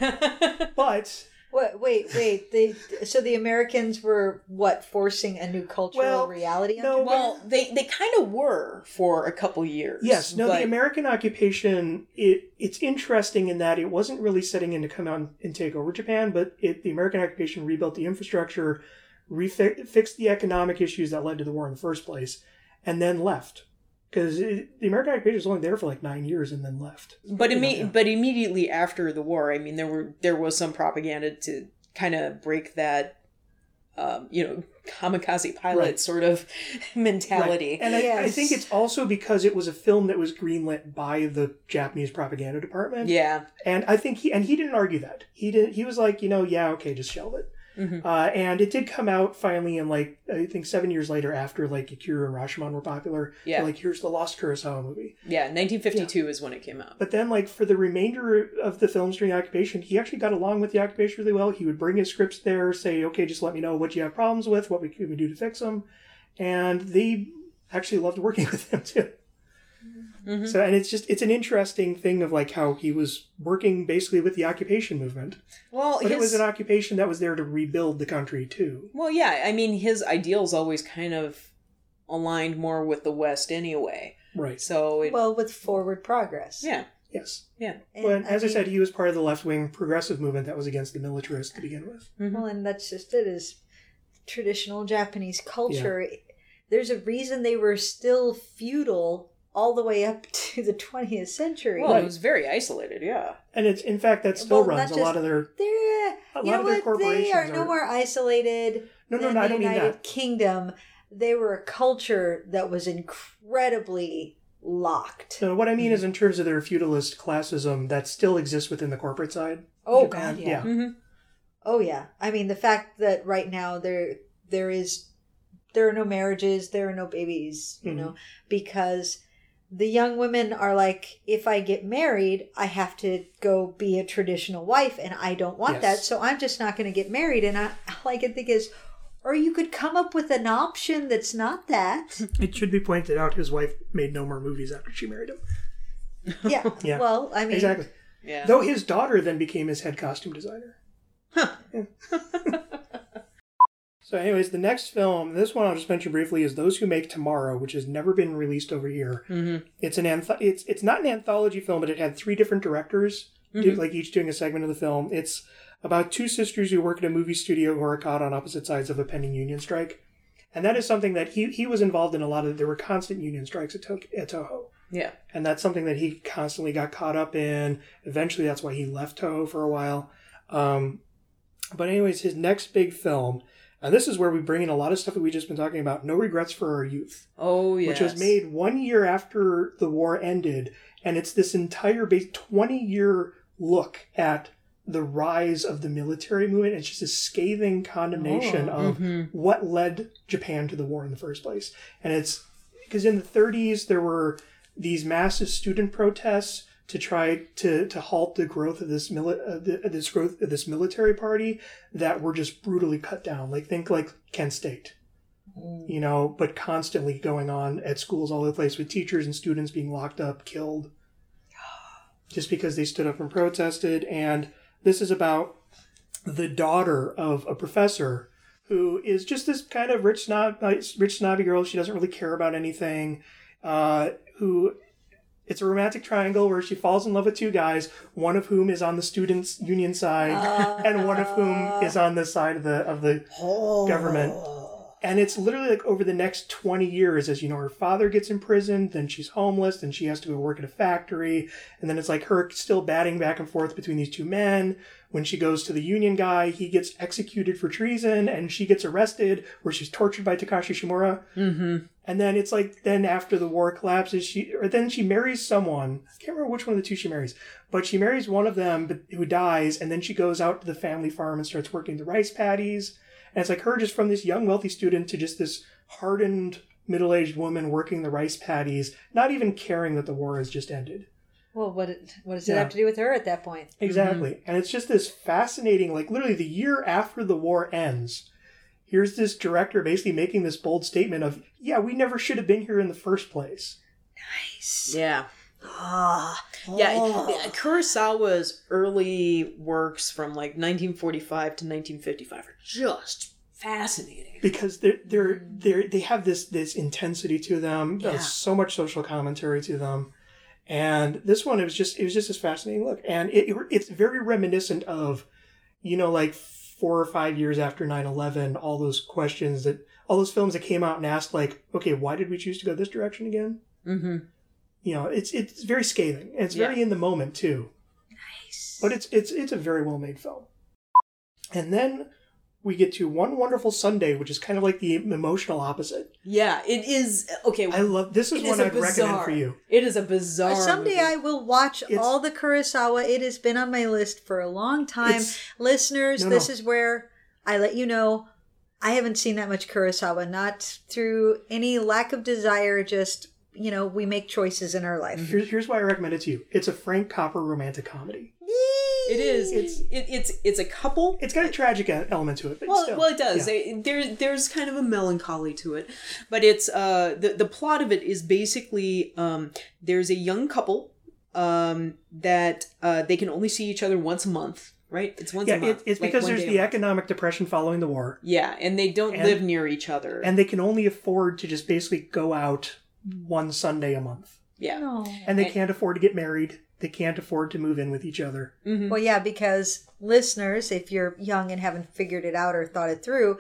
But What? Wait, wait. They so the Americans were what forcing a new cultural Well, reality no, well they they kind of were for a couple years Yes, no, but- the American occupation, it, it's interesting in that it wasn't really setting in to come out and take over Japan, but it, the American occupation rebuilt the infrastructure, refi- fixed the economic issues that led to the war in the first place, and then left. Because the American occupation was only there for like nine years and then left. but imme- yeah. but immediately after the war, I mean, there were there was some propaganda to kind of break that, um, you know, kamikaze pilot Right. sort of [laughs] mentality. And I, I think it's also because it was a film that was greenlit by the Japanese propaganda department. Yeah, And I think he and he didn't argue that. He did. He was like, you know, yeah, okay, just shelve it. Mhm. Uh, and it did come out finally in like I think seven years later after like Ikiru and Rashomon were popular. Yeah. Like here's the Lost Kurosawa movie. yeah. 1952 is when it came out. But then like for the remainder of the films during the occupation, he actually got along with the occupation really well. He would bring his scripts there, say, okay, just let me know what you have problems with, what we can we do to fix them, and they actually loved working [laughs] with him too. Mm-hmm. So, and it's just it's an interesting thing of like how he was working basically with the occupation movement, Well, but his, it was an occupation that was there to rebuild the country too. well, yeah. I mean, his ideals always kind of aligned more with the West anyway. Right. So, it, Well, with forward progress. yeah, Yes. yeah. And, But as I, mean, said, he was part of the left wing progressive movement that was against the militarists to begin with. Well, and that's just it is traditional Japanese culture. There's a reason they were still feudal all the way up [laughs] to the 20th century. Well, it was very isolated. Yeah. And it's in fact that still Well, runs not a lot of their They're, A you lot know of their what? They corporations are no more isolated No, no, than no, I the don't mean United that. Kingdom. They were a culture that was incredibly locked. So what I mean is in terms of their feudalist classism that still exists within the corporate side. Oh Japan. God, yeah. Mm-hmm. Oh yeah. I mean, the fact that right now there there is there are no marriages, there are no babies, you Mhm. know, because the young women are like, if I get married, I have to go be a traditional wife, and I don't want Yes. that, so I'm just not going to get married. And I, [laughs] all I can think is, or you could come up with an option that's not that. [laughs] It should be pointed out his wife made no more movies after she married him. Yeah. [laughs] Yeah. Well, I mean, Exactly. Yeah. Though his daughter then became his head costume designer. Yeah. So, anyways, the next film, this one I'll just mention briefly, is Those Who Make Tomorrow, which has never been released over here. Mm-hmm. It's an anth- it's it's not an anthology film, but it had three different directors, do, Mhm. like each doing a segment of the film. It's about two sisters who work at a movie studio who are caught on opposite sides of a pending union strike, and that is something that he he was involved in a lot of. There were constant union strikes at, to- at Toho. Yeah. and that's something that he constantly got caught up in. Eventually, that's why he left Toho for a while. Um, but anyways, his next big film, and this is where we bring in a lot of stuff that we've just been talking about. No regrets for our youth, Oh, yes. which was made one year after the war ended, and it's this entire base twenty year look at the rise of the military movement. It's just a scathing condemnation Oh, of mhm. what led Japan to the war in the first place. And it's because in the 30s there were these massive student protests to try to, to halt the growth of this mili- uh, the, this growth of this military party that were just brutally cut down. Like think like Kent State, you know, but constantly going on at schools all over the place with teachers and students being locked up, killed, [gasps] just because they stood up and protested. And this is about the daughter of a professor who is just this kind of rich snob, uh, rich snobby girl. She doesn't really care about anything. Uh, who it's a romantic triangle where she falls in love with two guys, one of whom is on the students' union side, ah. and one of whom is on the side of the of the oh. government. And it's literally like over the next 20 years, as you know, her father gets imprisoned, then she's homeless, then she has to go work at a factory. And then it's like her still batting back and forth between these two men. When she goes to the union guy, he gets executed for treason and she gets arrested, where she's tortured by Takashi Shimura. Mm-hmm. And then it's like, then after the war collapses, she, or then she marries someone. I can't remember which one of the two she marries, but she marries one of them but, who dies. And then she goes out to the family farm and starts working the rice paddies. And it's like her just from this young wealthy student to just this hardened middle aged woman working the rice paddies, not even caring that the war has just ended. Well, what it- what does it Yeah. have to do with her at that point? Exactly. Mm-hmm. And it's just this fascinating, like literally the year after the war ends, here's this director basically making this bold statement of, yeah, we never should have been here in the first place. Nice. Yeah. Ah. Yeah, Oh. Kurosawa's early works from like 1945 to 1955 are just fascinating. Because they're they're mm. they're they have this this intensity to them. Yeah. There's so much social commentary to them. And this one it was just it was just this fascinating look. And it, it's very reminiscent of, you know, like four or five years after 9-11, all those questions that all those films that came out and asked like, okay, why did we choose to go this direction again? Mm-hmm. you know it's it's very scathing and it's very in the moment too Nice. but it's it's it's a very well made film and then we get to one wonderful sunday which is kind of like the emotional opposite Yeah, it is okay. i love this is it one a i'd recommend for you It is a bizarre. Someday movie. I will watch It's- all the Kurosawa. It has been on my list for a long time. Listeners, No, this no. is where I let you know I haven't seen that much Kurosawa, not through any lack of desire, just, you know, we make choices in our life. here's, here's why i recommend it to you it's a Frank Capra romantic comedy It is. It's- it, it's it's a couple. It's got a tragic element to it, but Well, still, well, it does. yeah. They- there, there's kind of a melancholy to it, but it's uh the the plot of it is basically um there's a young couple um that uh they can only see each other once a month, right? It's once Yeah, a month. it, it's like because there's the month. economic depression following the war, yeah, and they don't And- live near each other. and they can only afford to just basically go out one Sunday a month, yeah, No. and they And- can't afford to get married. They can't afford to move in with each other. Mm-hmm. Well, yeah, because listeners, if you're young and haven't figured it out or thought it through,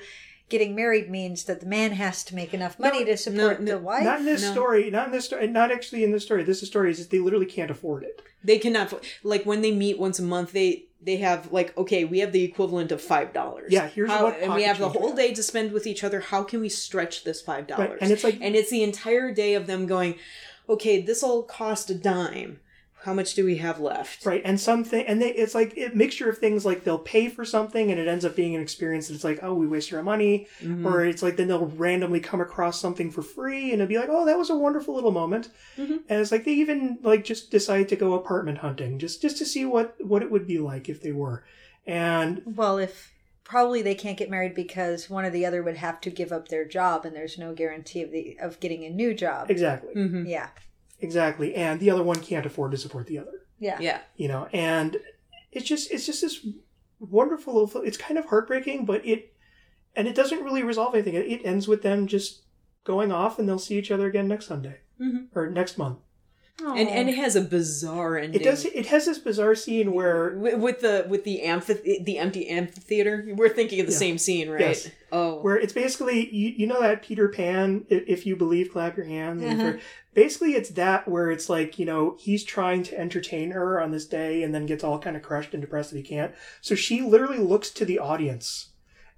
getting married means that the man has to make enough money to support no, the wife. Not in this No. story. Not in this story. Not actually in this story. This story is that they literally can't afford it. they cannot like when they meet once a month. They they have like okay, we have the equivalent of five dollars. Yeah, here's How- what and we have the whole day to spend with each other. How can we stretch this five dollars? Right, and it's like- and it's the entire day of them going, okay, this will cost a dime. How much do we have left? Right, and something, and they, it's like a mixture of things. Like they'll pay for something, and it ends up being an experience It's like, oh, we wasted our money, Mm-hmm. or it's like then they'll randomly come across something for free, and it'll be like, oh, that was a wonderful little moment. Mm-hmm. And it's like they even like just decide to go apartment hunting, just just to see what what it would be like if they were, and well, if probably they can't get married because one or the other would have to give up their job, and there's no guarantee of the of getting a new job. exactly, Mm-hmm. Yeah, exactly, and the other one can't afford to support the other. yeah, Yeah. you know and it's just it's just this wonderful little it's kind of heartbreaking but it and it doesn't really resolve anything it, it ends with them just going off and they'll see each other again next sunday Mhm. or next month And and it has a bizarre ending. it does it has this bizarre scene where Wi- with the with the amphith- the empty amphitheater. We're thinking of the Yeah. same scene, right? Yes. Oh, where it's basically you, you know that peter pan if you believe clap your hands Uh-huh. for, basically it's that where it's like you know he's trying to entertain her on this day and then gets all kind of crushed and depressed that he can't so she literally looks to the audience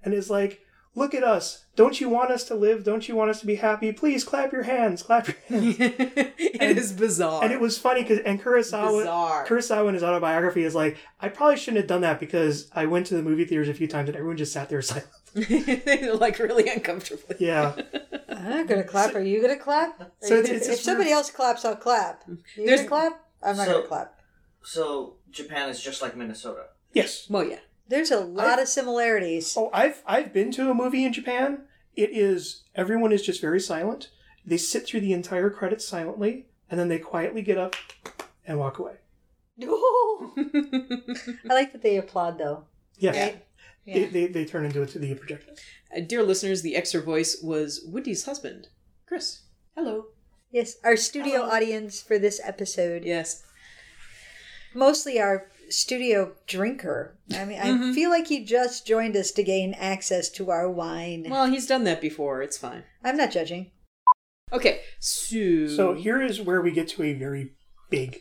and is like look at us don't you want us to live don't you want us to be happy please clap your hands clap your hands [laughs] it is bizarre. and it was funny because and kurosawa Bizarre. kurosawa in his autobiography is like i probably shouldn't have done that because i went to the movie theaters a few times and everyone just sat there silent [laughs] like really uncomfortably. yeah [laughs] I'm not gonna clap. Are you gonna clap? Are So it's- gonna- it's if somebody weird. else claps, I'll clap. You There's- gonna clap? I'm not So- gonna clap. So Japan is just like Minnesota. yes Well, yeah. There's a lot of similarities. Oh, I've I've been to a movie in Japan. It is everyone is just very silent. They sit through the entire credits silently, and then they quietly get up and walk away. [laughs] I like that they applaud though. Yes, Right? They, Yeah. they they turn into it to the projection. Uh, dear listeners, the extra voice was Woody's husband, Chris. Hello. Yes, our studio Hello. audience for this episode, Yes. mostly our studio drinker. I mean, I feel like he just joined us to gain access to our wine. Well, he's done that before. It's fine. I'm not judging. Okay, so So here is where we get to a very big,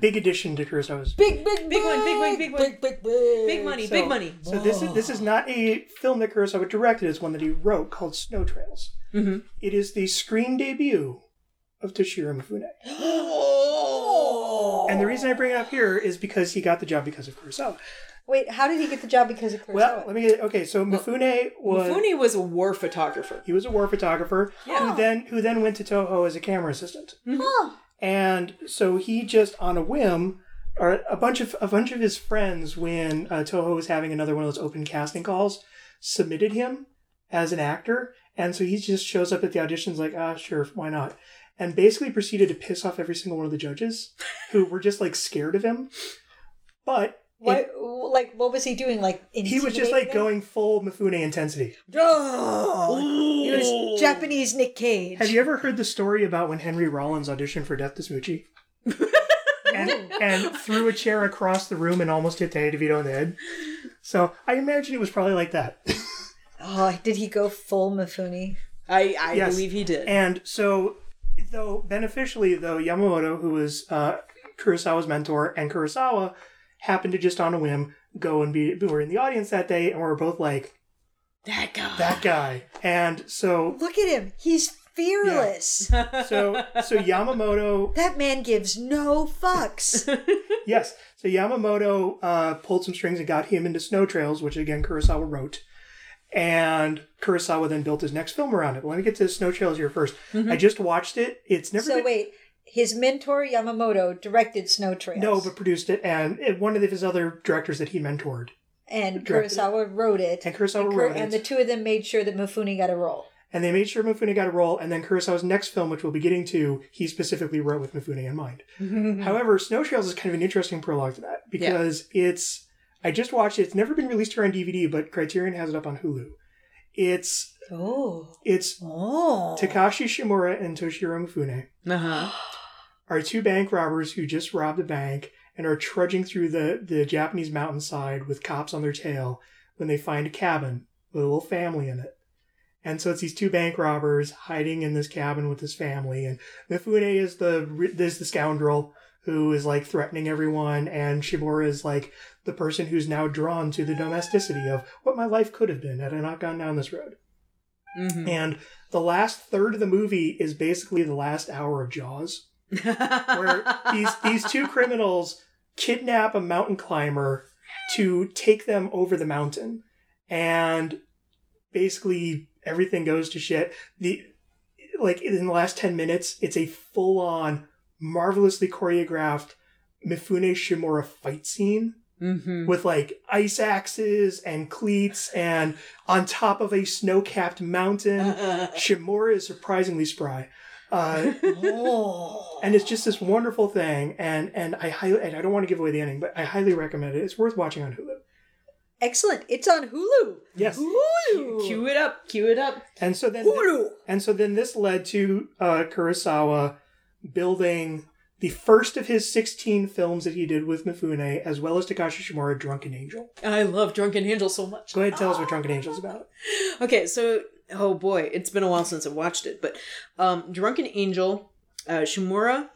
big addition to Kurosawa's. Big, big, Big one, big one, big one. big, big, big. big money, So- big money. So this is this is not a film that Kurosawa directed. It's one that he wrote called Snow Trails. Mhm. It is the screen debut of Toshiro Mifune. Oh. [gasps] And the reason I bring it up here is because he got the job because of Kurosawa. Wait, how did he get the job because of Kurosawa? Well, let me get okay. So Mifune was Mifune was a war photographer. he was a war photographer Yeah. who then who then went to Toho as a camera assistant. Huh. And so he just on a whim, or a bunch of a bunch of his friends, when uh, Toho was having another one of those open casting calls, submitted him as an actor, and so he just shows up at the auditions like, ah, sure, why not? And basically proceeded to piss off every single one of the judges, who were just like scared of him. But What, like, what was he doing? Like, he was just like intimidating going full Mifune intensity. Oh, he was Japanese Nick Cage. Have you ever heard the story about when Henry Rollins auditioned for Death to Smoochy? [laughs] and, and threw a chair across the room and almost hit Danny DeVito in the head. So I imagine it was probably like that. [laughs] Oh, did he go full Mifune? I, I Yes. believe he did. And so, though beneficially, though Yamamoto, who was uh, Kurosawa's mentor, and Kurosawa happened to just on a whim go and be we were in the audience that day, and we were both like that guy. that guy. And so, Look at him. He's fearless. so, so Yamamoto [laughs] that man gives no fucks. [laughs] Yes. So Yamamoto uh, pulled some strings and got him into Snow Trails, which again Kurosawa wrote. And Kurosawa then built his next film around it. But let me get to Snow Trails here 1st mm-hmm. I just watched it. It's never so been. wait, his mentor Yamamoto directed Snow Trails. No, but produced it, and one of his other directors that he mentored. and directed it. Kurosawa wrote it. And Kurosawa and, Kur- wrote it. and the two of them made sure that Mifune got a role. And they made sure Mifune got a role, and then Kurosawa's next film, which we'll be getting to, he specifically wrote with Mifune in mind. [laughs] However, Snow Trails is kind of an interesting prologue to that because it's. I just watched it. It's never been released here on DVD, but Criterion has it up on Hulu. It's Oh. it's Oh. Takashi Shimura and Toshiro Mifune Uh huh. [gasps] are two bank robbers who just robbed a bank and are trudging through the, the Japanese mountainside with cops on their tail when they find a cabin with a little family in it. And so it's these two bank robbers hiding in this cabin with this family, and Mifune is the is the scoundrel who is like threatening everyone, and Shimura is like the person who's now drawn to the domesticity of what my life could have been had I not gone down this road. Mm-hmm. And the last third of the movie is basically the last hour of Jaws where [laughs] these these two criminals kidnap a mountain climber to take them over the mountain and basically everything goes to shit the like in the last 10 minutes it's a full-on marvelously choreographed mifune shimura fight scene mm-hmm. with like ice axes and cleats and on top of a snow-capped mountain shimura is surprisingly spry uh, [laughs] and it's just this wonderful thing and and i highly and i don't want to give away the ending but i highly recommend it it's worth watching on hulu Excellent. It's on Hulu. yes Hulu. Cue it up. Cue it up. and so then Hulu. and so then this led to uh kurosawa building the first of his 16 films that he did with mifune as well as takashi shimura drunken angel. I love Drunken Angel so much. go ahead and tell us what drunken Angel is about. [laughs] Okay, so oh boy, it's been a while since I've watched it, but um, Drunken Angel, uh, Shimura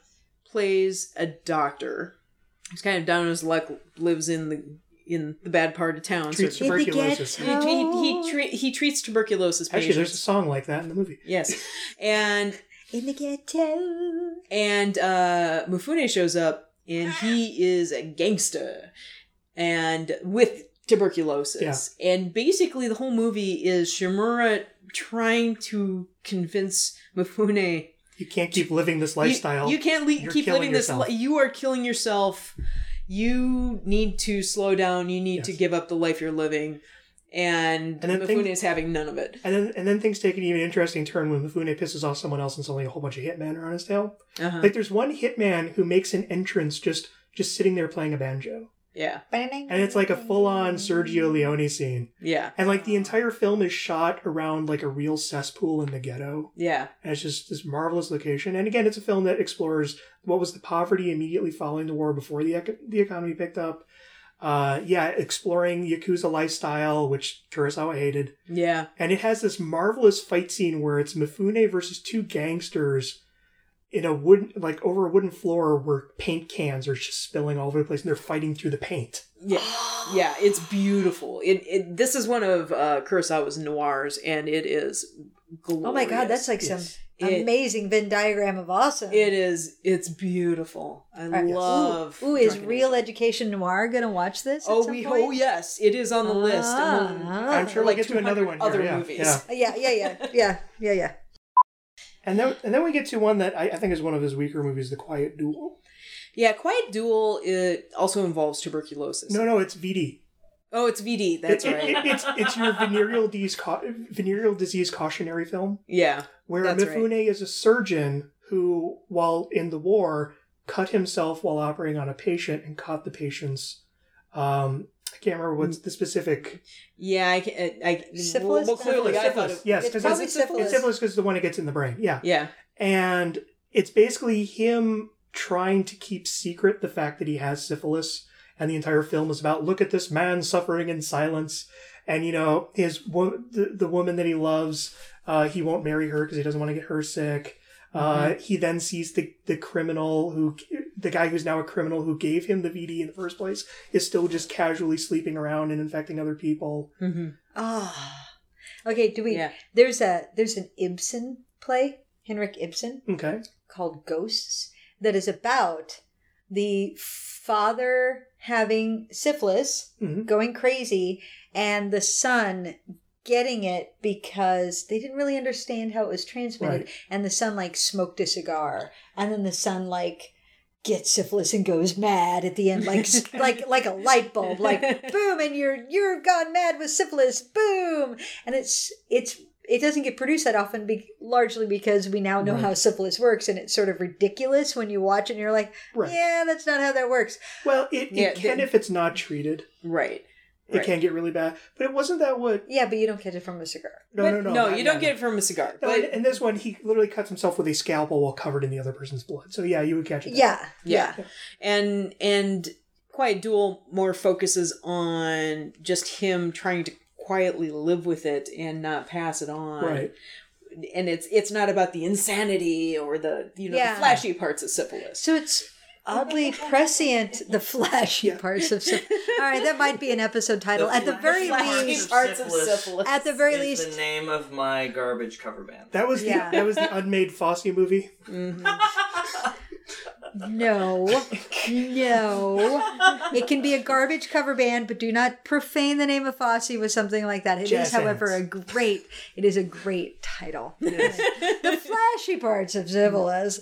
plays a doctor. Who's kind of down on his luck, lives in the in the bad part of town. So treats he, tuberculosis. he, he, tre- he treats tuberculosis actually there's a song like that in the movie. Yes, and In the ghetto. and uh, Mufune shows up, and he is a gangster, and with tuberculosis. Yeah. And basically, the whole movie is Shimura trying to convince Mufune. you can't keep living this lifestyle You, can't le- keep killing living this. Li- you are killing yourself. You need to slow down. You need to give up the life you're living. And, And then Mifune things- is having none of it. And then, and then things take an even interesting turn when Mifune pisses off someone else and suddenly a whole bunch of hitmen are on his tail. Uh-huh. Like there's one hitman who makes an entrance just just sitting there playing a banjo, yeah, and it's like a full on Sergio Leone scene. yeah, And like the entire film is shot around like a real cesspool in the ghetto, yeah. and it's just this marvelous location. And again, it's a film that explores what was the poverty immediately following the war before the ec- the economy picked up. Uh, yeah, exploring yakuza lifestyle, which Kurosawa hated. Yeah, And it has this marvelous fight scene where it's Mifune versus two gangsters in a wooden, like over a wooden floor where paint cans are just spilling all over the place and they're fighting through the paint. yeah, yeah. It's beautiful. It, it this is one of uh, Kurosawa's noirs, and it is. Glorious. Oh my god, that's like Yes. some It- amazing Venn diagram of awesome. It is. It's beautiful. I right. love. Ooh, is Real Education Noir gonna watch this? Oh, we. point? Oh, yes, it is on the list. And we'll- Ah. I'm sure we'll like get to another 200 one. here, other yeah, movies. Yeah. Yeah, yeah, yeah, [laughs] yeah, yeah, yeah. And then, and then we get to one that I, I think is one of his weaker movies, The Quiet Duel. Yeah, Quiet Duel it also involves tuberculosis. No, no, it's VD. Oh, it's VD. That's It- it- right. it- it's it's your venereal disease cau- venereal disease cautionary film yeah. where That's right. Mifune is a surgeon who, while in the war, cut himself while operating on a patient and caught the patient's. Um, I can't remember what's the specific. Yeah, I can. I, Syphilis? Well, clearly, I thought Syphilis. it. Yes, It's because probably it's, syphilis. it's syphilis because it's the one that gets in the brain. Yeah, Yeah. and it's basically him trying to keep secret the fact that he has syphilis and the entire film is about look at this man suffering in silence and you know his the, the woman that he loves uh, he won't marry her because he doesn't want to get her sick uh, he then sees the, the criminal who the guy who's now a criminal who gave him the vd in the first place is still just casually sleeping around and infecting other people Mm-hmm. Ah. Okay, do we Yeah. there's a there's an Ibsen play, Henrik Ibsen, okay called Ghosts, that is about the father having syphilis, Mhm. going crazy, and the son getting it because they didn't really understand how it was transmitted. Right. And the son like smoked a cigar, and then the son like gets syphilis and goes mad at the end, like [laughs] like like a light bulb, like boom, and you're you're gone mad with syphilis, boom, and it's it's. It doesn't get produced that often, be, largely because we now know Right. how syphilis works, and it's sort of ridiculous when you watch it and you're like, Right. "Yeah, that's not how that works." Well, it, it Yeah, can the- if it's not treated. Right. It Right. can get really bad. But it wasn't that what. Yeah, but you don't get it from a cigar. No, But no, no. No, not- you don't yeah, get no. it from a cigar. No, but in, in this one, he literally cuts himself with a scalpel while covered in the other person's blood. So yeah, you would catch it. Yeah, yeah. And and Quiet Duel more focuses on just him trying to quietly live with it and not pass it on. Right. And it's it's not about the insanity or the you know Yeah. the flashy parts of syphilis. So it's oddly [laughs] prescient, the flashy parts of syphilis. All right, that might be an episode title. At the very least, parts of Syphilis. syphilis. at the very least, the name of my garbage cover band. That was the Yeah. that was the unmade Fosse movie. Mm-hmm. [laughs] no, no. It can be a garbage cover band, but do not profane the name of Fosse with something like that. It is, Jazz however, a great. It is a great title. the flashy parts of syphilis.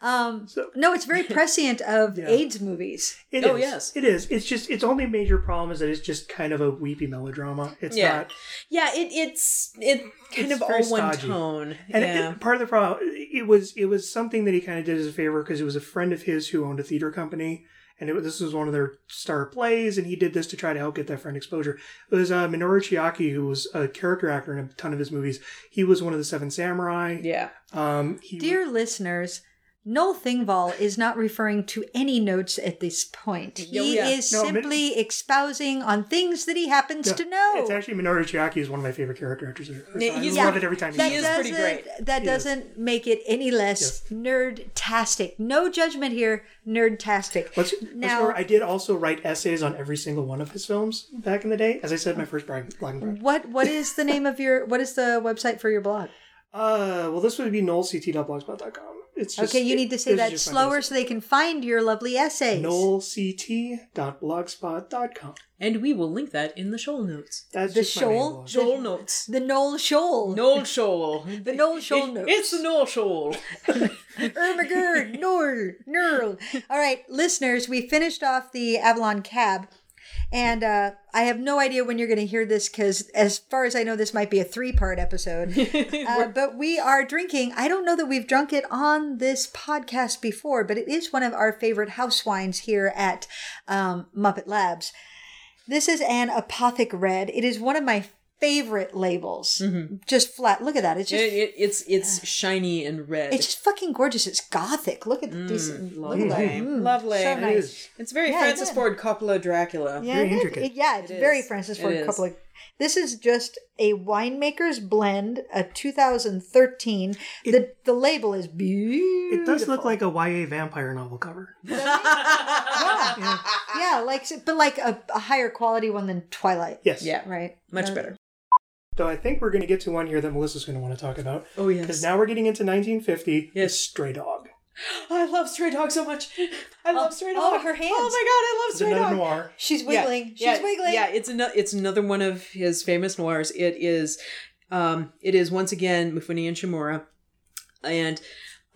Um, So- no, it's very prescient of Yeah. AIDS movies. It Oh, is. yes. It is. It's just its only major problem is that it's just kind of a weepy melodrama. It's Yeah. not yeah, it it's it kind It's of all one stodgy. tone. And yeah. it, part of the problem, it was it was something that he kind of did as a favor because it was a friend of his who owned a theater company, and it, was- this was one of their star plays, and he did this to try to help get that friend exposure. It was uh, Minoru Chiaki, who was a character actor in a ton of his movies. He was one of the Seven Samurai. yeah. Um, he, Dear listeners, Noel Thingvall is not referring to any notes at this point. He Oh, yeah. is No, simply expousing on things that he happens Yeah, to know. It's actually Minoru Chiaki is one of my favorite character actors. I he's- love it every time he that He is pretty great. That He doesn't make it any less nerd-tastic. No judgment here, nerd-tastic. Let's, Now- let's I did also write essays on every single one of his films back in the day. As I said, my first Black Black and What what is the name of your what is the website for your blog? Uh, well, this would be noelct.blogspot.com. It's just, okay, you need to say this that slower so they can find your lovely essays. noelct.blogspot.com. And we will link that in the shoal notes. That's The just shoal? blog. Shoal notes. The Noel Shoal. Noel Shoal. [laughs] The Noel Shoal It- notes. It's the Noel Shoal. [laughs] Ermagerd, Nor, Nerl. All right, listeners, we finished off the Avalon cab. And uh, I have no idea when you're going to hear this because, as far as I know, this might be a three part episode. [laughs] uh, but we are drinking. I don't know that we've drunk it on this podcast before, but it is one of our favorite house wines here at um, Muppet Labs. This is an Apothic Red. It is one of my favorite labels. Just flat. Look at that. It's just It, it, it's it's [sighs] shiny and red. it's just fucking gorgeous. It's gothic. Look at these. Look at that. lovely. Mm, Lovely. So nice. is. It's very Yeah, Francis. Ford Coppola Dracula. Yeah, Very it- intricate. it- yeah, it's It very is. Francis It Ford is. Coppola. This is just a winemaker's blend, a 2013. the the label is beautiful. It does look like a YA vampire novel cover. [laughs] yeah, yeah, like but like a, a higher quality one than Twilight. Yes. Yeah. Right. Much Uh, better. So I think we're going to get to one here that Melissa's going to want to talk about. Oh yes. Because now we're getting into 1950. Yes. The Stray Dog. [gasps] I love Stray Dog so much. I love Stray Dog. oh, her hands. Oh my god, I love It's Stray another Dog. noir. She's Yeah, wiggling. She's yeah, wiggling. Yeah, it's another it's another one of his famous noirs. It is um it is once again Mufuni and Shimura. And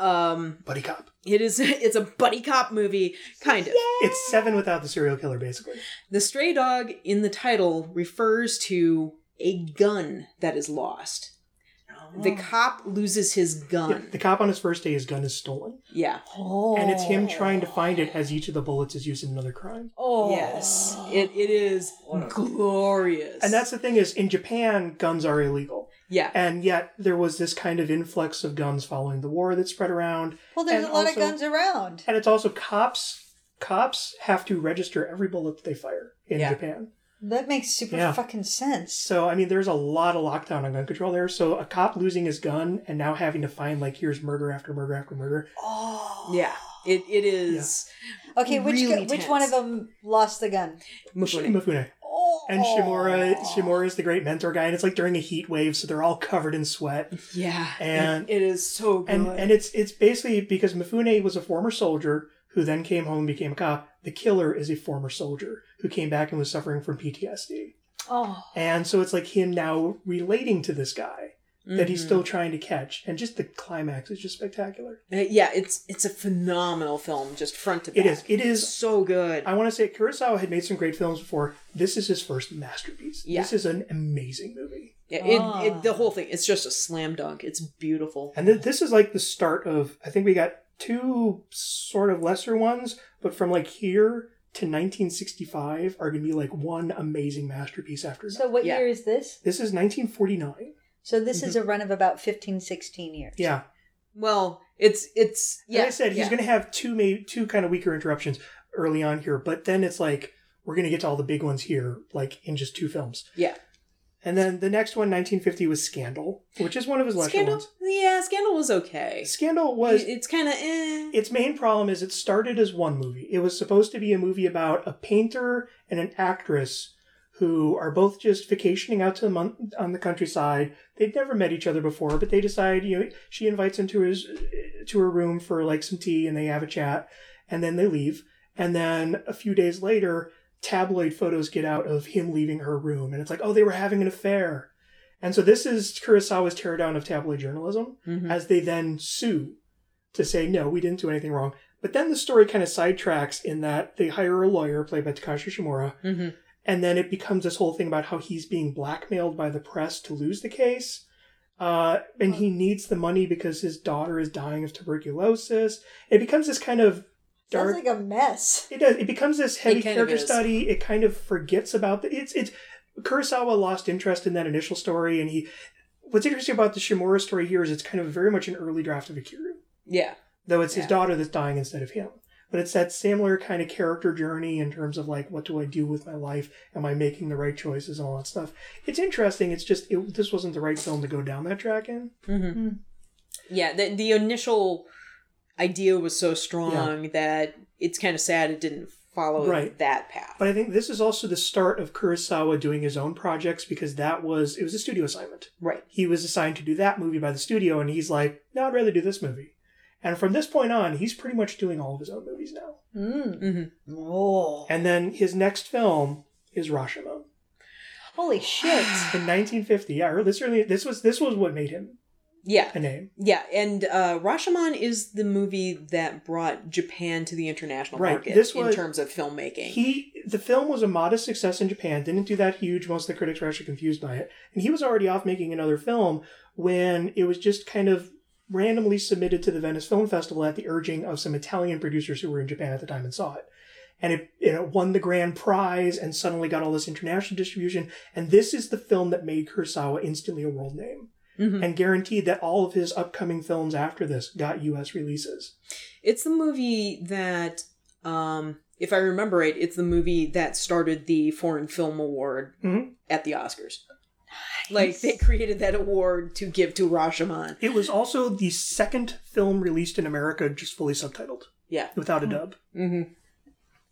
um Buddy cop. it is [laughs] it's a buddy cop movie kind of. It's seven without the serial killer, basically. The stray dog in the title refers to a gun that is lost. The oh. cop loses his Yeah, gun. the cop on his first day, his gun is stolen. Yeah. Oh. And it's him oh. trying to find it as each of the bullets is used in another crime. Oh. Yes. It it is glorious. And that's the thing is, in Japan, guns are illegal. yeah. And yet there was this kind of influx of guns following the war that spread around. Well, there's And a lot also- of guns around. And it's also cops. Cops have to register every bullet that they fire in Yeah. Japan. That makes super Yeah. fucking sense. So I mean, there's a lot of lockdown on gun control there. So a cop losing his gun and now having to find like here's murder after murder after murder. Oh. Yeah. It it is Okay, which Really gu- which one of them lost the gun? Mufune. Mifune. Oh. And Shimura, Shimura is the great mentor guy, and it's like during a heat wave, so they're all covered in sweat. Yeah. And- it, it is so good. And and it's it's basically because Mifune was a former soldier who then came home and became a cop. The killer is a former soldier who came back and was suffering from PTSD. Oh, And so it's like him now relating to this guy that he's Mhm. still trying to catch. And just the climax is just spectacular. Uh, yeah, it's it's a phenomenal film, just front to back. It is. It is. so good. I want to say Kurosawa had made some great films before. This is his first masterpiece. Yeah. This is an amazing movie. Yeah, it, Ah. it, the whole thing. It's just a slam dunk. It's beautiful. And th- this is like the start of, I think we got two sort of lesser ones, but from like here to 1965 are going to be like one amazing masterpiece after so what Yeah. year is this? This is 1949. So this is a mm-hmm. run of about 15, 16 years. Yeah. Well, it's it's Like yeah. I said, he's yeah. going to have two, maybe two kind of weaker interruptions early on here, but then it's like, we're going to get to all the big ones here, like in just two films. yeah. And then the next one, 1950, was Scandal, which is one of his lesser Scandal. ones. Yeah, Scandal was okay. Scandal was it's kind of eh. its main problem is it started as one movie. It was supposed to be a movie about a painter and an actress who are both just vacationing out to the mon- on the countryside. They'd never met each other before, but they decide, you know, she invites him to his to her room for like some tea and they have a chat and then they leave. And then a few days later, tabloid photos get out of him leaving her room and it's like, "Oh, they were having an affair." And so this is Kurosawa's teardown of tabloid journalism Mhm. as they then sue to say, no, we didn't do anything wrong. But then the story kind of sidetracks in that they hire a lawyer played by Takashi Shimura, Mhm. and then it becomes this whole thing about how he's being blackmailed by the press to lose the case. Uh, and he needs the money because his daughter is dying of tuberculosis. It becomes this kind of dark. Sounds like a mess. It does. It becomes this heavy It kind of character study. It kind of forgets about the. It's it's Kurosawa lost interest in that initial story, and he. What's interesting about the Shimura story here is it's kind of very much an early draft of Ikiru, Yeah. though it's his daughter that's dying instead of him. But it's that similar kind of character journey in terms of like, what do I do with my life? Am I making the right choices all that stuff? It's interesting. It's just it, this wasn't the right film to go down that track in. Mm-hmm. Yeah. The the initial idea was so strong that it's kind of sad it didn't follow Right. that path. But I think this is also the start of Kurosawa doing his own projects because that was it was a studio assignment. right. he was assigned to do that movie by the studio, and he's like, no, I'd rather do this movie. And from this point on, he's pretty much doing all of his own movies now. Mm. Mm-hmm. Oh, And then his next film is Rashomon holy shit! in 1950. Yeah, this really this was this was what made him Yeah. a name. Yeah, and uh, Rashomon is the movie that brought Japan to the international Right, market this in terms of filmmaking. He the film was a modest success in Japan, didn't do that huge. Most of the critics were actually confused by it, and he was already off making another film when it was just kind of randomly submitted to the Venice Film Festival at the urging of some Italian producers who were in Japan at the time and saw it. And it, it won the grand prize and suddenly got all this international distribution. And this is the film that made Kurosawa instantly a world name Mhm. and guaranteed that all of his upcoming films after this got US releases. It's the movie that, um, if I remember right, it's the movie that started the Foreign Film Award Mhm. at the Oscars. Like they created that award to give to Rashomon. It was also the second film released in America just fully subtitled Yeah. without a dub. Mm-hmm.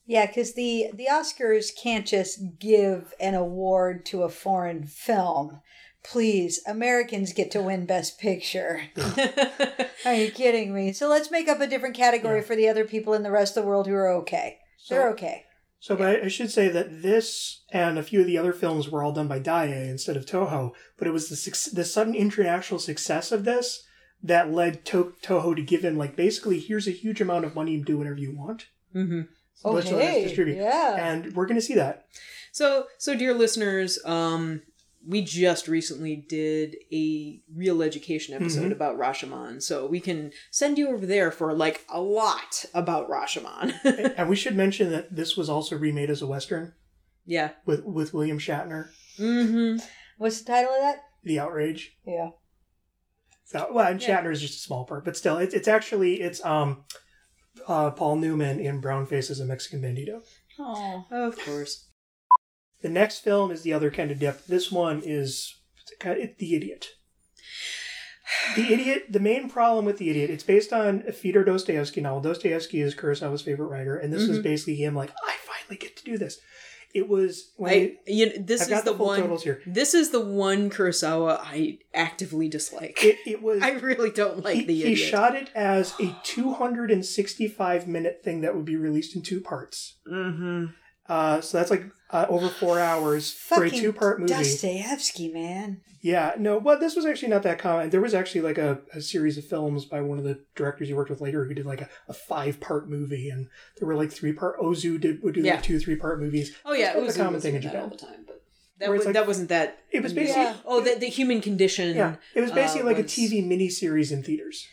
Yeah, because the the Oscars can't just give an award to a foreign film. Please, Americans get to win Best Picture. [laughs] Are you kidding me? So let's make up a different category for the other people in the rest of the world who are okay. They're okay. So, but I, I should say that this and a few of the other films were all done by Daiei instead of Toho. But it was the the sudden international success of this that led to- Toho to give him like basically here's a huge amount of money and do whatever you want. mm-hmm. So let's let us Okay, distribute. yeah. And we're going to see that. So, so dear listeners, um, we just recently did a real education episode Mhm. about Rashomon, so we can send you over there for like a lot about Rashomon. [laughs] and we should mention that this was also remade as a western yeah. with with William Shatner. Mm-hmm. What's the title of that? The outrage. Yeah. So, well, and Yeah. Shatner is just a small part, but still, it's it's actually it's um uh, Paul Newman in Brown Face as a Mexican bandito. Oh. Of course. The next film is the other kind of depth. This one is kind of, the idiot. The idiot. The main problem with the idiot. It's based on a Fyodor Dostoevsky novel. Dostoevsky is Kurosawa's favorite writer, and this was Mhm. basically him like, I finally get to do this. It was when I, you know, this I've is the, the one. totals here. This is the one Kurosawa I actively dislike. it, it was. [laughs] I really don't like he, the Idiot. he shot it as a 265 minute thing that would be released in two parts. mm-hmm. Uh, so that's like uh, over four hours for a two-part movie. Dostoevsky, man. Yeah, no, well, this was actually not that common. There was actually like a, a series of films by one of the directors he worked with later who did like a, a five part movie, and there were like three part. Ozu did would do Yeah. like two three part movies. Oh yeah, it was a common thing in doing that all the time, but that was, like, that wasn't that. It was basically Yeah. Oh, the, the human condition. yeah, it was basically uh, like a was- TV miniseries in theaters.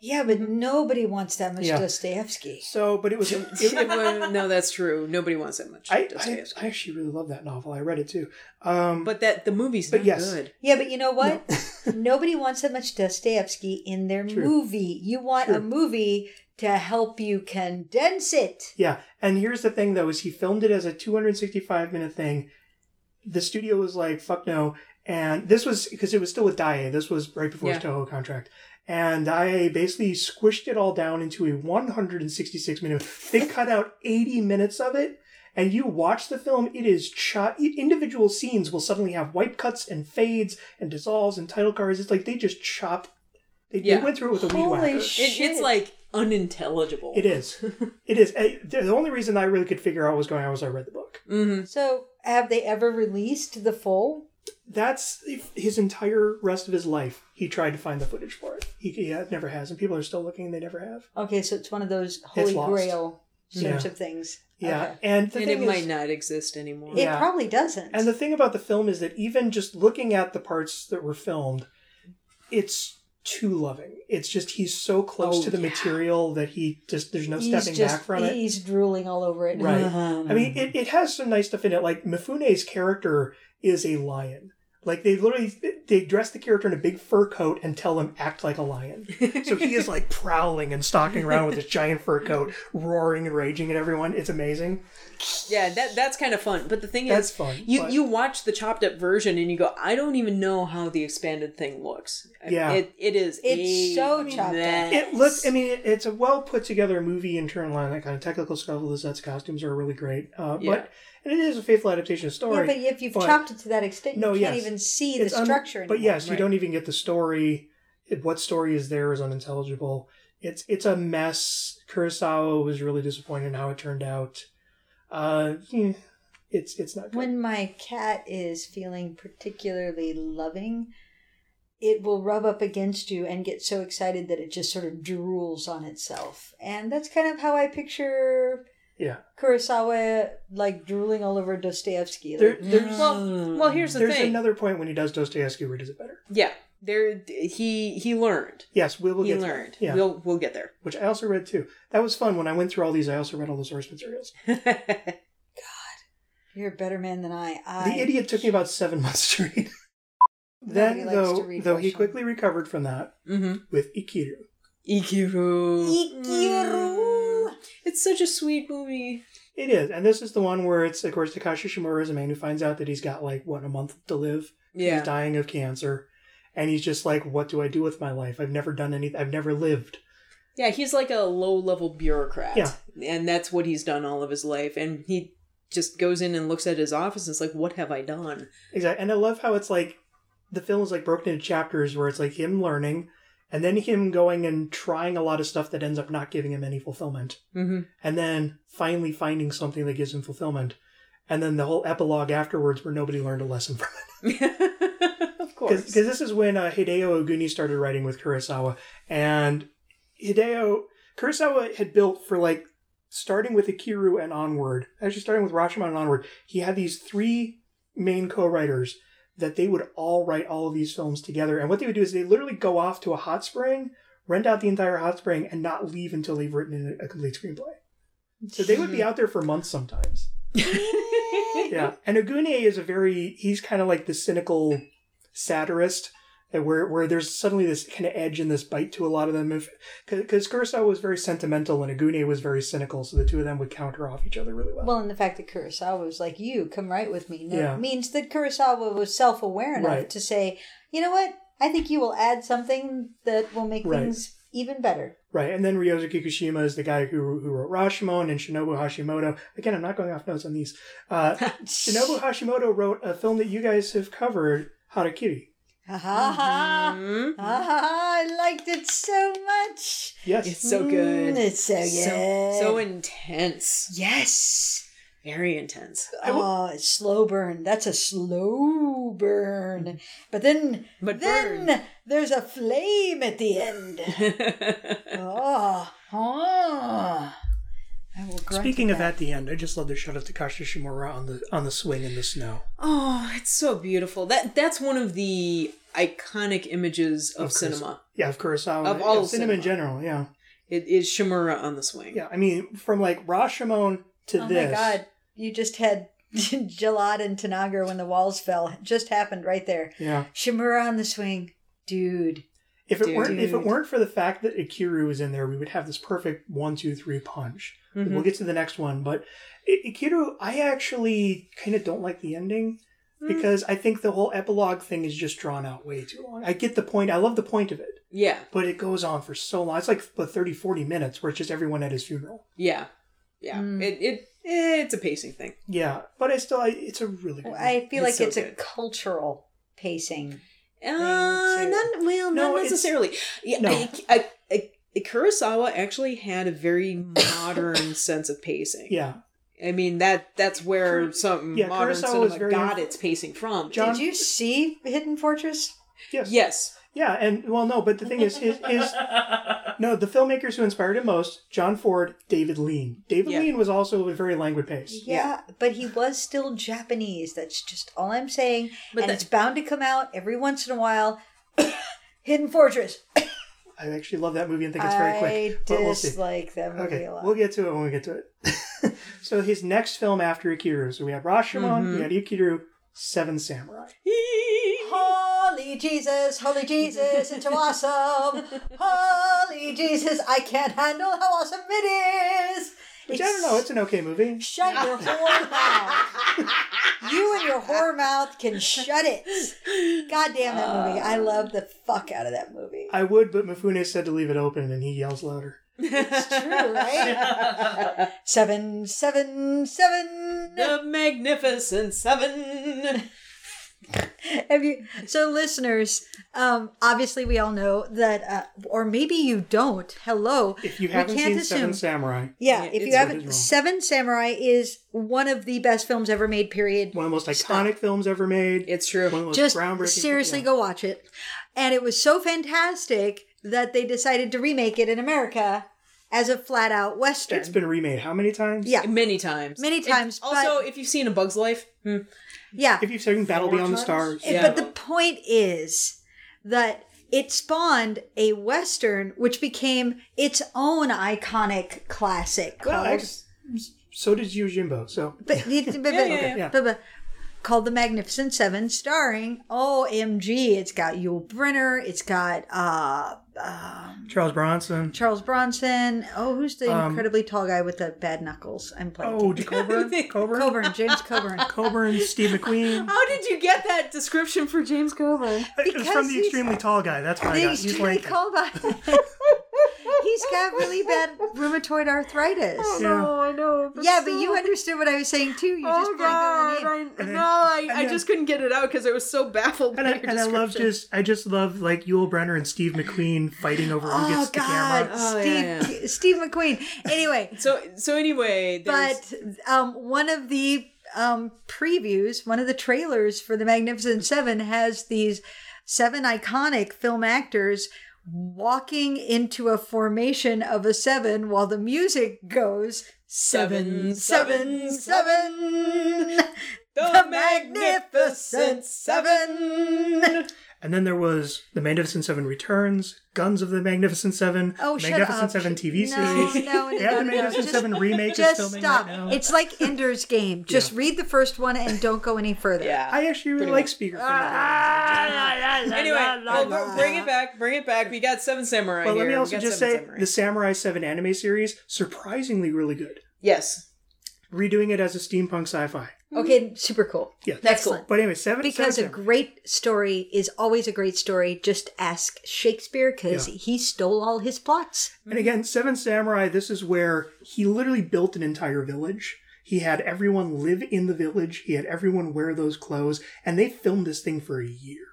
Yeah, but nobody wants that much Yeah. Dostoevsky. So, but it was. It, [laughs] It was- no, that's true. Nobody wants that much. I, I Dostoevsky. I actually really love that novel. I read it too. Um, but that the movie's But not yes. good. Yeah, but you know what? [laughs] Nobody wants that much Dostoevsky in their True. movie. You want a movie to help you condense it. Yeah, and here's the thing though: is he filmed it as a 265 minute thing. The studio was like, "Fuck no," and this was because it was still with Daiei. This was right before his Toho contract, and I basically squished it all down into a 166 minute. They [laughs] cut out 80 minutes of it. And you watch the film, it is shot. Individual scenes will suddenly have wipe cuts and fades and dissolves and title cards. It's like they just chop. They, they went through it with a weed Holy whacker. shit. It, it's like unintelligible. It is. [laughs] It is. Eh, The the only reason I really could figure out what was going on was I read the book. hmm So, have they ever released the full? That's his entire rest of his life. He tried to find the footage for it. He, he never has, and people are still looking. They never have. Okay, so it's one of those holy grail sorts Yeah. of things. Yeah, Okay. and the And thing it might not exist anymore. It Yeah. probably doesn't. and the thing about the film is that even just looking at the parts that were filmed, it's too loving. It's just he's so close Oh, to the yeah. material that he just there's no he's stepping just, back from it. He's drooling all over it. Right. Uh-huh. I mean, it, it has some nice stuff in it. Like Mifune's character is a lion. Like they literally they dress the character in a big fur coat and tell him act like a lion. So he is like prowling and stalking around with this giant fur coat, roaring and raging at everyone. It's amazing. Yeah, that that's kind of fun. But the thing That's is, fun, You but- you watch the chopped up version and you go, I don't even know how the expanded thing looks. Yeah. it it is. It's so chopped up. It looks. I mean, it, it's a well put together movie in turn of that kind of technical stuff. The sets, costumes are really great. Uh, Yeah. But and it is a faithful adaptation of the Yeah, story. but if you've but- chopped it to that extent, you No, can't yes. even see the It's un- structure anymore. But yes, you don't even get the story. It- What story is there is unintelligible. It's it's a mess. Kurosawa was really disappointed in how it turned out. Uh, it's it's not good. When my cat is feeling particularly loving, it will rub up against you and get so excited that it just sort of drools on itself. And that's kind of how I picture yeah, Kurosawa like drooling all over Dostoevsky. there, there's well, well, here's the there's thing. another point when he does Dostoevsky where he does it better. yeah, there he he learned. Yes, we will he get to learned. that. Yeah, We'll we'll get there. which I also read too. That was fun when I went through all these. I also read all the source materials. [laughs] God. You're a better man than I. I The idiot took me about seven [laughs] months to read. Nobody then, likes though, though he quickly recovered from that mm-hmm. with Ikiru. Ikiru. Ikiru. It's such a sweet movie. It is, and this is the one where it's, of course, Takashi Shimura is a man who finds out that he's got like what a month to live. Yeah. He's dying of cancer, and he's just like, "What do I do with my life? I've never done anything. I've never lived." Yeah, he's like a low level bureaucrat. Yeah. And that's what he's done all of his life. And he just goes in and looks at his office and it's like, What have I done? Exactly, and I love how it's like the film is like broken into chapters where it's like him learning, and then him going and trying a lot of stuff that ends up not giving him any fulfillment, Mm-hmm. and then finally finding something that gives him fulfillment, and then the whole epilogue afterwards where nobody learned a lesson from it. [laughs] of [laughs] course. Because this is when uh, Hideo Oguni started writing with Kurosawa, and Hideo Kurosawa had built for like starting with Ikiru and onward, actually starting with Rashomon and onward. He had these three main co-writers that they would all write all of these films together, and what they would do is they literally go off to a hot spring, rent out the entire hot spring, and not leave until they've written a complete screenplay. So they would be out there for months sometimes. [laughs] yeah, and Oguni is a very he's kind of like the cynical satirist, where where there's suddenly this kind of edge and this bite to a lot of them. Because Kurosawa was very sentimental and Oguni was very cynical, so the two of them would counter off each other really well. Well, and the fact that Kurosawa was like, "You come right with me," no, Yeah. means that Kurosawa was self-aware enough Right. to say, "You know what? I think you will add something that will make Right. things even better." right, and then Ryuzo Kikushima is the guy who who wrote Rashomon and Shinobu Hashimoto. Again, I'm not going off notes on these. Uh, [laughs] Shinobu Hashimoto wrote a film that you guys have covered, Harakiri. Ha ha ha! Ha ha ha! I liked it so much. Yes, It's so mm, good. Mm, it's so good. So, so intense. yes. Very intense. Oh, it's slow burn. That's a slow burn. Mm-hmm. But then, But then burn. there's a flame at the end. Oh, [laughs] oh. I will grunt Speaking at of at the end, I just love the shot of Takashi Shimura on the on the swing in the snow. oh, it's so beautiful. That that's one of the iconic images of, Of course. cinema. Yeah, of Kurosawa. Of all yeah, cinema in general. Yeah, It is Shimura on the swing. yeah. I mean, from like Rashomon to Oh this. Oh my god. You just had [laughs] Jalad and Tanagra when the walls fell. It just happened right there. Yeah. Shimura on the swing. Dude. If it weren't if it weren't for the fact that Ikiru was in there, we would have this perfect one, two, three punch. Mhm. We'll get to the next one, but Ikiru, I actually kind of don't like the ending Hmm. because I think the whole epilogue thing is just drawn out way too long. I get the point. I love the point of it, Yeah, but it goes on for so long. It's like what, 30, 40 minutes where it's just everyone at his funeral. yeah, yeah. Mm. It it it's a pacing thing. Yeah, but I still, I, it's a really good. I feel It's like so it's a cultural pacing. Uh, too. not well, No, not it's- necessarily. Yeah, No. I, I, I, Kurosawa actually had a very modern [coughs] sense of pacing. yeah, I mean that that's where some yeah, modern Kurosawa was cinema very got its pacing from. John- Did you see Hidden Fortress? yes, Yes. yeah, and well, no, but the thing is, his, his [laughs] no, the filmmakers who inspired him most, John Ford, David Lean. David Yeah. Lean was also a very languid pace. Yeah, but he was still Japanese. That's just all I'm saying. But and that- it's bound to come out every once in a while. Hidden Fortress. [laughs] I actually love that movie and think it's very I quick. But we'll see. dislike that movie Okay, a lot. we'll get to it when we get to it. [laughs] so his next film after Ikiru. So we had Rashomon, Mm-hmm. we had Ikiru, Seven Samurai. [laughs] Holy Jesus, holy Jesus, it's awesome. Holy Jesus, I can't handle how awesome it is. Which I don't know, it's an okay movie. Shut your whore mouth. You and your whore mouth can shut it. God damn that movie. I love the fuck out of that movie. I would, but Mifune said to leave it open and he yells louder. It's true, right? [laughs] Seven, seven, seven. the Magnificent Seven. [laughs] Have you? So, listeners, um, obviously we all know that, uh, or maybe you don't. Hello. If you We haven't can't seen Seven assume. Samurai, Yeah, Yeah, if you haven't. Seven Samurai is one of the best films ever made. Period. one of the most Stop. iconic films ever made. It's true. one of the most Just groundbreaking. seriously, yeah. go watch it. And it was so fantastic that they decided to remake it in America as a flat out western. It's been remade how many times? yeah, Many times. Many If- times, also, but- if you've seen A Bug's Life, hmm, yeah. If you've seen Battle Four Beyond the? Stars, Yeah. But the point is that it spawned a western, which became its own iconic classic well, called. ex- so did Yojimbo. So but, but, but, [laughs] yeah, yeah. but- but- called The Magnificent Seven, starring OMG. It's got Yul Brynner. It's got uh, um, Charles Bronson. Charles Bronson. Oh, who's the Um, incredibly tall guy with the bad knuckles? I'm playing. Oh, [laughs] Coburn, Coburn, Coburn, James Coburn. [laughs] Coburn, Steve McQueen. how did you get that description for James Coburn? It was from the extremely tall guy. That's why I got. He's extremely tall guy. [laughs] He's got really bad [laughs] rheumatoid arthritis. Yeah. No, I know. Yeah, but you understood what I was saying too. You Oh just blanked on the. God! I, no, I, and I just couldn't get it out because I was so baffled and by I, your and I love just I just love like Yul Brynner and Steve McQueen fighting over who Oh gets the camera. Oh, Steve yeah, Steve McQueen. Anyway, [laughs] So so anyway, there's, but um, one of the um, previews, one of the trailers for the Magnificent Seven has these seven iconic film actors walking into a formation of a seven while the music goes seven, seven, seven. the Magnificent Seven. And then there was The Magnificent Seven Returns, Guns of the Magnificent Seven, Oh, Magnificent. Seven TV no, series. No, no, [laughs] Yeah, no, the no, Magnificent just- Seven remake is Just filming stop. right now. It's like Ender's Game. [laughs] Just read the first one and don't go any further. Yeah. I actually really Pretty like much. Speaker. Ah, anyway, well, oh, bring it back. Bring it back. We got Seven Samurai But here. let me also just say Samurai. the Samurai 7 anime series, surprisingly really good. yes. Redoing it as a steampunk sci fi. Mm-hmm. Okay, super cool. Yeah. That's cool. But anyway, 7 Because seven a Samurai. great story is always a great story. Just ask Shakespeare because Yeah. he stole all his plots. And mm-hmm. again, Seven Samurai, this is where he literally built an entire village. He had everyone live in the village. He had everyone wear those clothes. And they filmed this thing for a year.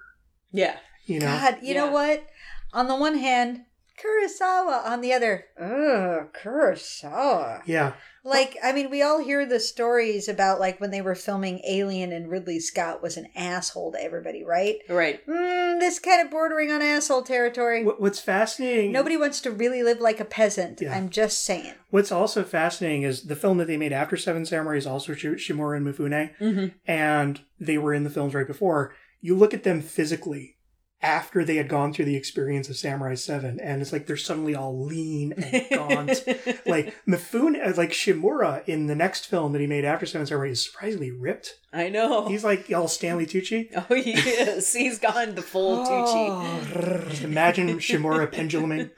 Yeah. You know? God, you know what? On the one hand, Kurosawa on the other. Oh, Kurosawa. Yeah. Like, I mean, we all hear the stories about like when they were filming Alien and Ridley Scott was an asshole to everybody, right? Right. Mm, this kind of bordering on asshole territory. What, what's fascinating? Nobody wants to really live like a peasant. Yeah. I'm just saying. What's also fascinating is the film that they made after Seven Samurai is also Sh- Shimura and Mifune, Mhm. and they were in the films right before. You look at them physically after they had gone through the experience of Samurai Seven, and it's like they're suddenly all lean and gaunt. [laughs] like Mifune, uh, like Shimura in the next film that he made after Seven Samurai is surprisingly ripped. I know. He's like all Stanley Tucci. [laughs] oh, he is. He's gone the full Tucci. Just [laughs] imagine Shimura penduluming.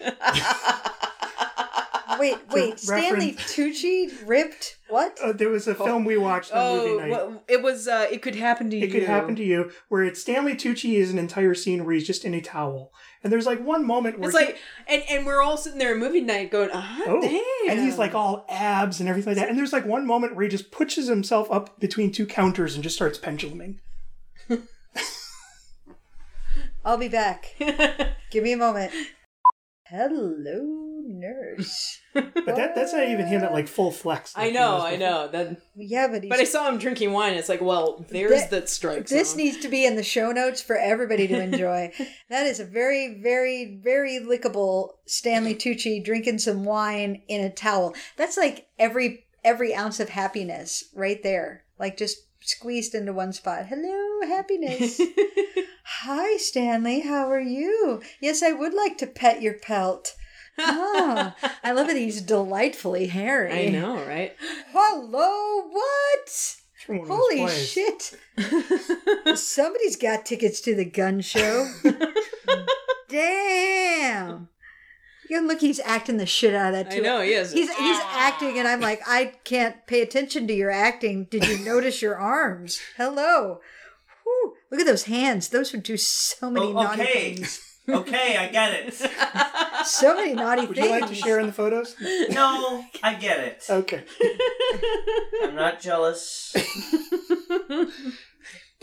Wait, [laughs] wait. Stanley Tucci ripped what? Uh, there was a film we watched on movie Oh, night. well, it was. Uh, it could happen to you. It could happen to you, where it's Stanley Tucci is an entire scene where he's just in a towel, and there's like one moment where It's he- like, and and we're all sitting there at movie night going, ah, oh, damn. and he's like all abs and everything like that, and there's like one moment where he just pushes himself up between two counters and just starts penduluming. [laughs] I'll be back. [laughs] Give me a moment. Hello, nurse. [laughs] But that that's not even him at like full flex. like I know, I know. That, Yeah, but he's but I saw him drinking wine. It's like, well, there's That- that strike. This zone. needs to be in the show notes for everybody to [laughs] enjoy. that is a very, very, very lickable Stanley Tucci drinking some wine in a towel. That's like every every ounce of happiness right there, like just squeezed into one spot. Hello, [laughs] happiness. Hi, Stanley. How are you? Yes, I would like to pet your pelt. Ah, I love it. He's delightfully hairy. I know, right? Hello, what? It's from one of his Holy plays. shit. [laughs] Somebody's got tickets to the gun show. [laughs] Damn. You look, he's acting the shit out of that too. I too. know he is. He's he's ah. acting, and I'm like, I can't pay attention to your acting. Did you notice your arms? [laughs] Hello. Whew. Look at those hands. Those would do so many Oh, naughty okay. things. [laughs] Okay, I get it. [laughs] So many naughty Would things. Would you like to share in the photos? No, I get it. Okay. I'm not jealous. To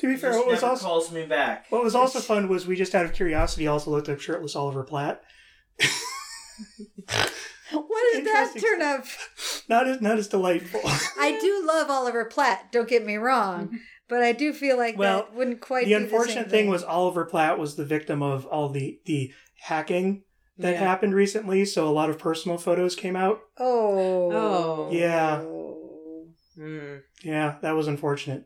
be He fair, just what was never also calls me back. what was also fun was we just out of curiosity also looked up shirtless Oliver Platt. [laughs] What did that turn up? Not as not as delightful. I do love Oliver Platt. Don't get me wrong, but I do feel like Well, that wouldn't quite. the be unfortunate same thing was Oliver Platt was the victim of all the the hacking that Yeah. happened recently. So a lot of personal photos came out. Oh. Oh. Yeah. Hmm, Yeah, that was unfortunate.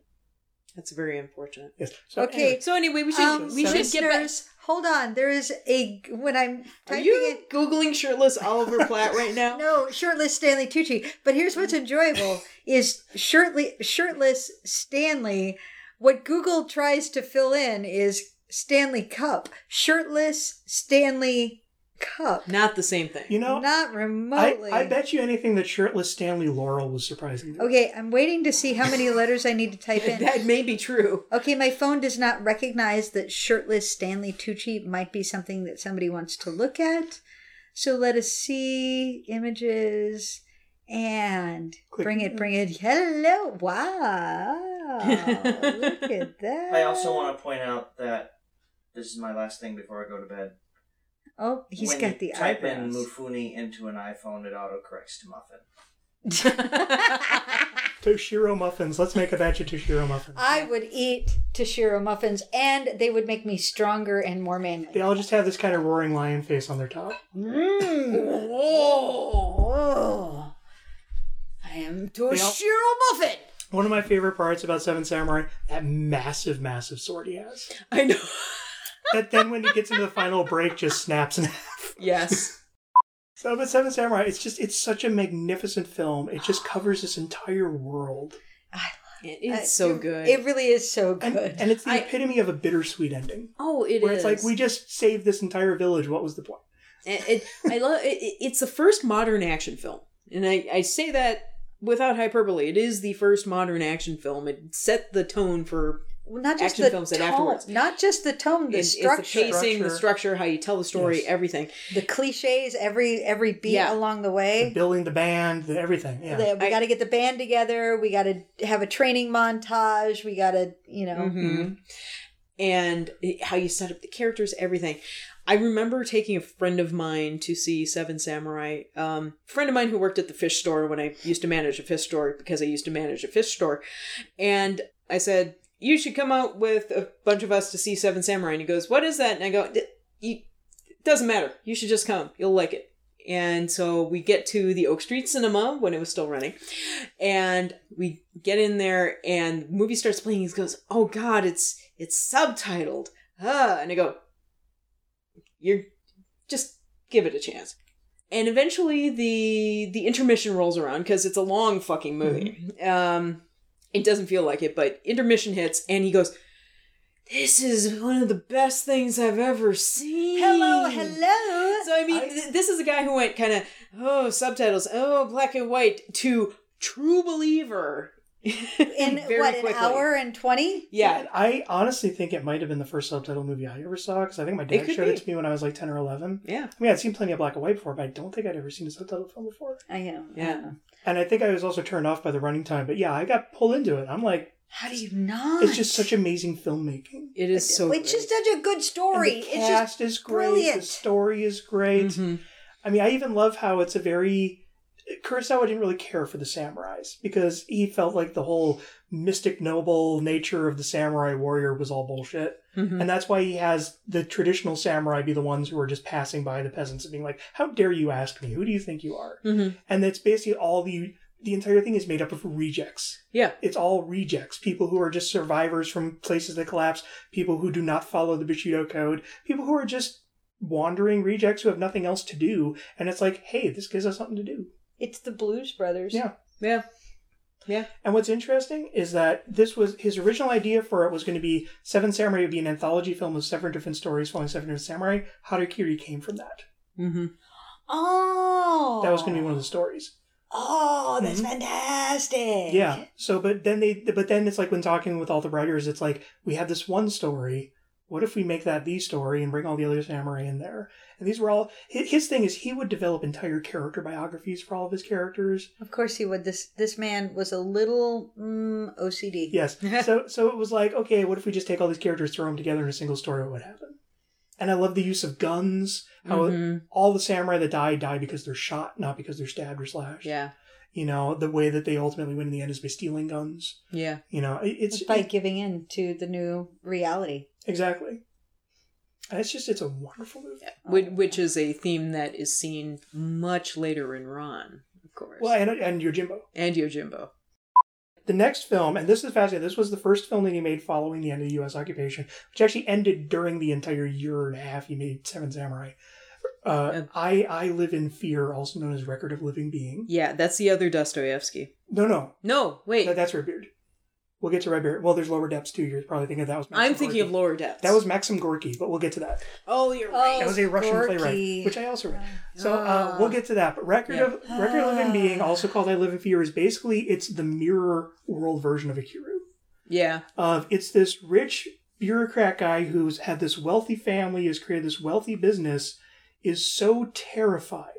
That's very unfortunate. Yes. So, Okay. anyway, So anyway, we should Um, we should get back. hold on. There is a when I'm Are you it. googling shirtless Oliver Platt right now? [laughs] No, shirtless Stanley Tucci. But here's what's enjoyable: is shirtless shirtless Stanley. What Google tries to fill in is Stanley Cup. Shirtless Stanley Cup. Not the same thing. you know, Not I, remotely. I bet you anything that shirtless Stanley Laurel was surprising. Okay, I'm waiting to see how many [laughs] letters I need to type in. that may be true. Okay, my phone does not recognize that shirtless Stanley Tucci might be something that somebody wants to look at. So let us see images and Click. bring it, bring it. Hello, wow, [laughs] look at that. I also want to point out that this is my last thing before I go to bed. Oh, he's when got you the type eyebrows. in Mifune into an iPhone, it autocorrects to Muffin. [laughs] Toshiro muffins. Let's make a batch of Toshiro muffins. I would eat Toshiro muffins, and they would make me stronger and more manly. They all just have this kind of roaring lion face on their top. Mm. [laughs] Oh. I am Toshiro Muffin. One of my favorite parts about Seven Samurai, that massive, massive sword he has. I know. [laughs] That then when he gets into the final break just snaps in half. Yes. [laughs] So but Seven Samurai, it's just it's such a magnificent film. It just covers this entire world. I love it. It is Uh, so it- good. It really is so good. and it's the I- epitome of a bittersweet ending. oh, it is. where it's like we just saved this entire village. What was the point? It, it- I love. It, it- it's the first modern action film, and I, I say that without hyperbole. It is the first modern action film. It set the tone for Well, not just action the films that tone, afterwards. not just the tone, the it's, it's structure, the pacing, the Structure. structure, how you tell the story, Yes. everything. the cliches, every every beat Yeah. along the The way. building the band, the everything. Yeah. The- we got to get the band together. We got to have a training montage. We got to, you know, Mhm. And how you set up the characters, everything. I remember taking a friend of mine to see Seven Samurai. Um, friend of mine who worked at the fish store when I used to manage a fish store because I used to manage a fish store, and I said you should come out with a bunch of us to see Seven Samurai. And he goes, "What is that?" And I go, "D- you, "It doesn't matter. You should just come. You'll like it." And so we get to the Oak Street Cinema when it was still running, and we get in there, and the movie starts playing. He goes, "Oh God, it's it's subtitled." Ah, and I go, "You're just give it a chance." And eventually, the the intermission rolls around because it's a long fucking movie. Um, it doesn't feel like it, but intermission hits, and he goes, "This is one of the best things I've ever seen." Hello, hello. So I mean, th- this is a guy who went kind of oh subtitles, oh black and white to true believer [laughs] In very what, an quickly. hour and 20? Yeah, I honestly think it might have been the first subtitle movie I ever saw because I think my dad could showed it to me when I was like 10 or 11. yeah, I mean, I'd seen plenty of black and white before, but I don't think I'd ever seen a subtitle film before. I know. I Yeah. know. And I think I was also turned off by the running time. But yeah, I got pulled into it. I'm like, How do you not? it's just such amazing filmmaking. it is so. It's just such a good story. And the it's just cast is great. brilliant. The story is great. Mhm. I mean, I even love how it's a very. Kurosawa didn't really care for the samurais because he felt like the whole mystic noble nature of the samurai warrior was all bullshit. Mhm. And that's why he has the traditional samurai be the ones who are just passing by the peasants and being like, How dare you ask me? Who do you think you are? Mhm. And that's basically all the the entire thing is made up of rejects. Yeah, It's all rejects. People who are just survivors from places that collapse, people who do not follow the Bushido code, people who are just wandering rejects who have nothing else to do. And it's like, hey, this gives us something to do. It's the Blues Brothers. Yeah. yeah, yeah. And what's interesting is that this was his original idea for it was going to be Seven Samurai would be an anthology film of seven different stories following seven different samurai. Harakiri came from that. Mm-hmm. Oh. That was going to be one of the stories. Oh, that's Mhm. fantastic. Yeah. So, but then they, but then it's like when talking with all the writers, it's like we have this one story. What if we make that the story and bring all the other samurai in there? And these were all his, his thing is he would develop entire character biographies for all of his characters. Of course he would. This this man was a little mm, OCD. Yes. [laughs] so so it was like okay, what if we just take all these characters, throw them together in a single story? What would happen? And I love the use of guns. How Mhm. all the samurai that die die because they're shot, not because they're stabbed or slashed. Yeah, You know the way that they ultimately win in the end is by stealing guns. yeah. You know it's It's by giving in to the new reality. Exactly. And it's just it's a wonderful movie. Which, which is a theme that is seen much later in Ran, of course, Well, and and Yojimbo. and Yojimbo. The next film, and this is fascinating. This was the first film that he made following the end of the U.S. occupation, which actually ended during the entire year and a half he made Seven Samurai. Uh, Yeah. I I live in fear, also known as Record of Living Being. Yeah, that's the other Dostoevsky. No, no, No, wait. that, that's Redbeard. We'll get to Redbeard. Well, there's Lower Depths too. You're probably thinking that was. Maxim I'm thinking of Lower Depths. That was Maxim Gorky, but we'll get to that. Oh, you're Oh, right. That was a Russian Gorky. playwright, which I also read. So uh, Ah. we'll get to that. But Record Yeah. of Record of Living Being, also called I Live in Fear, is basically it's the mirror world version of Ikiru. Yeah. Of it's this rich bureaucrat guy who's had this wealthy family, has created this wealthy business, is so terrified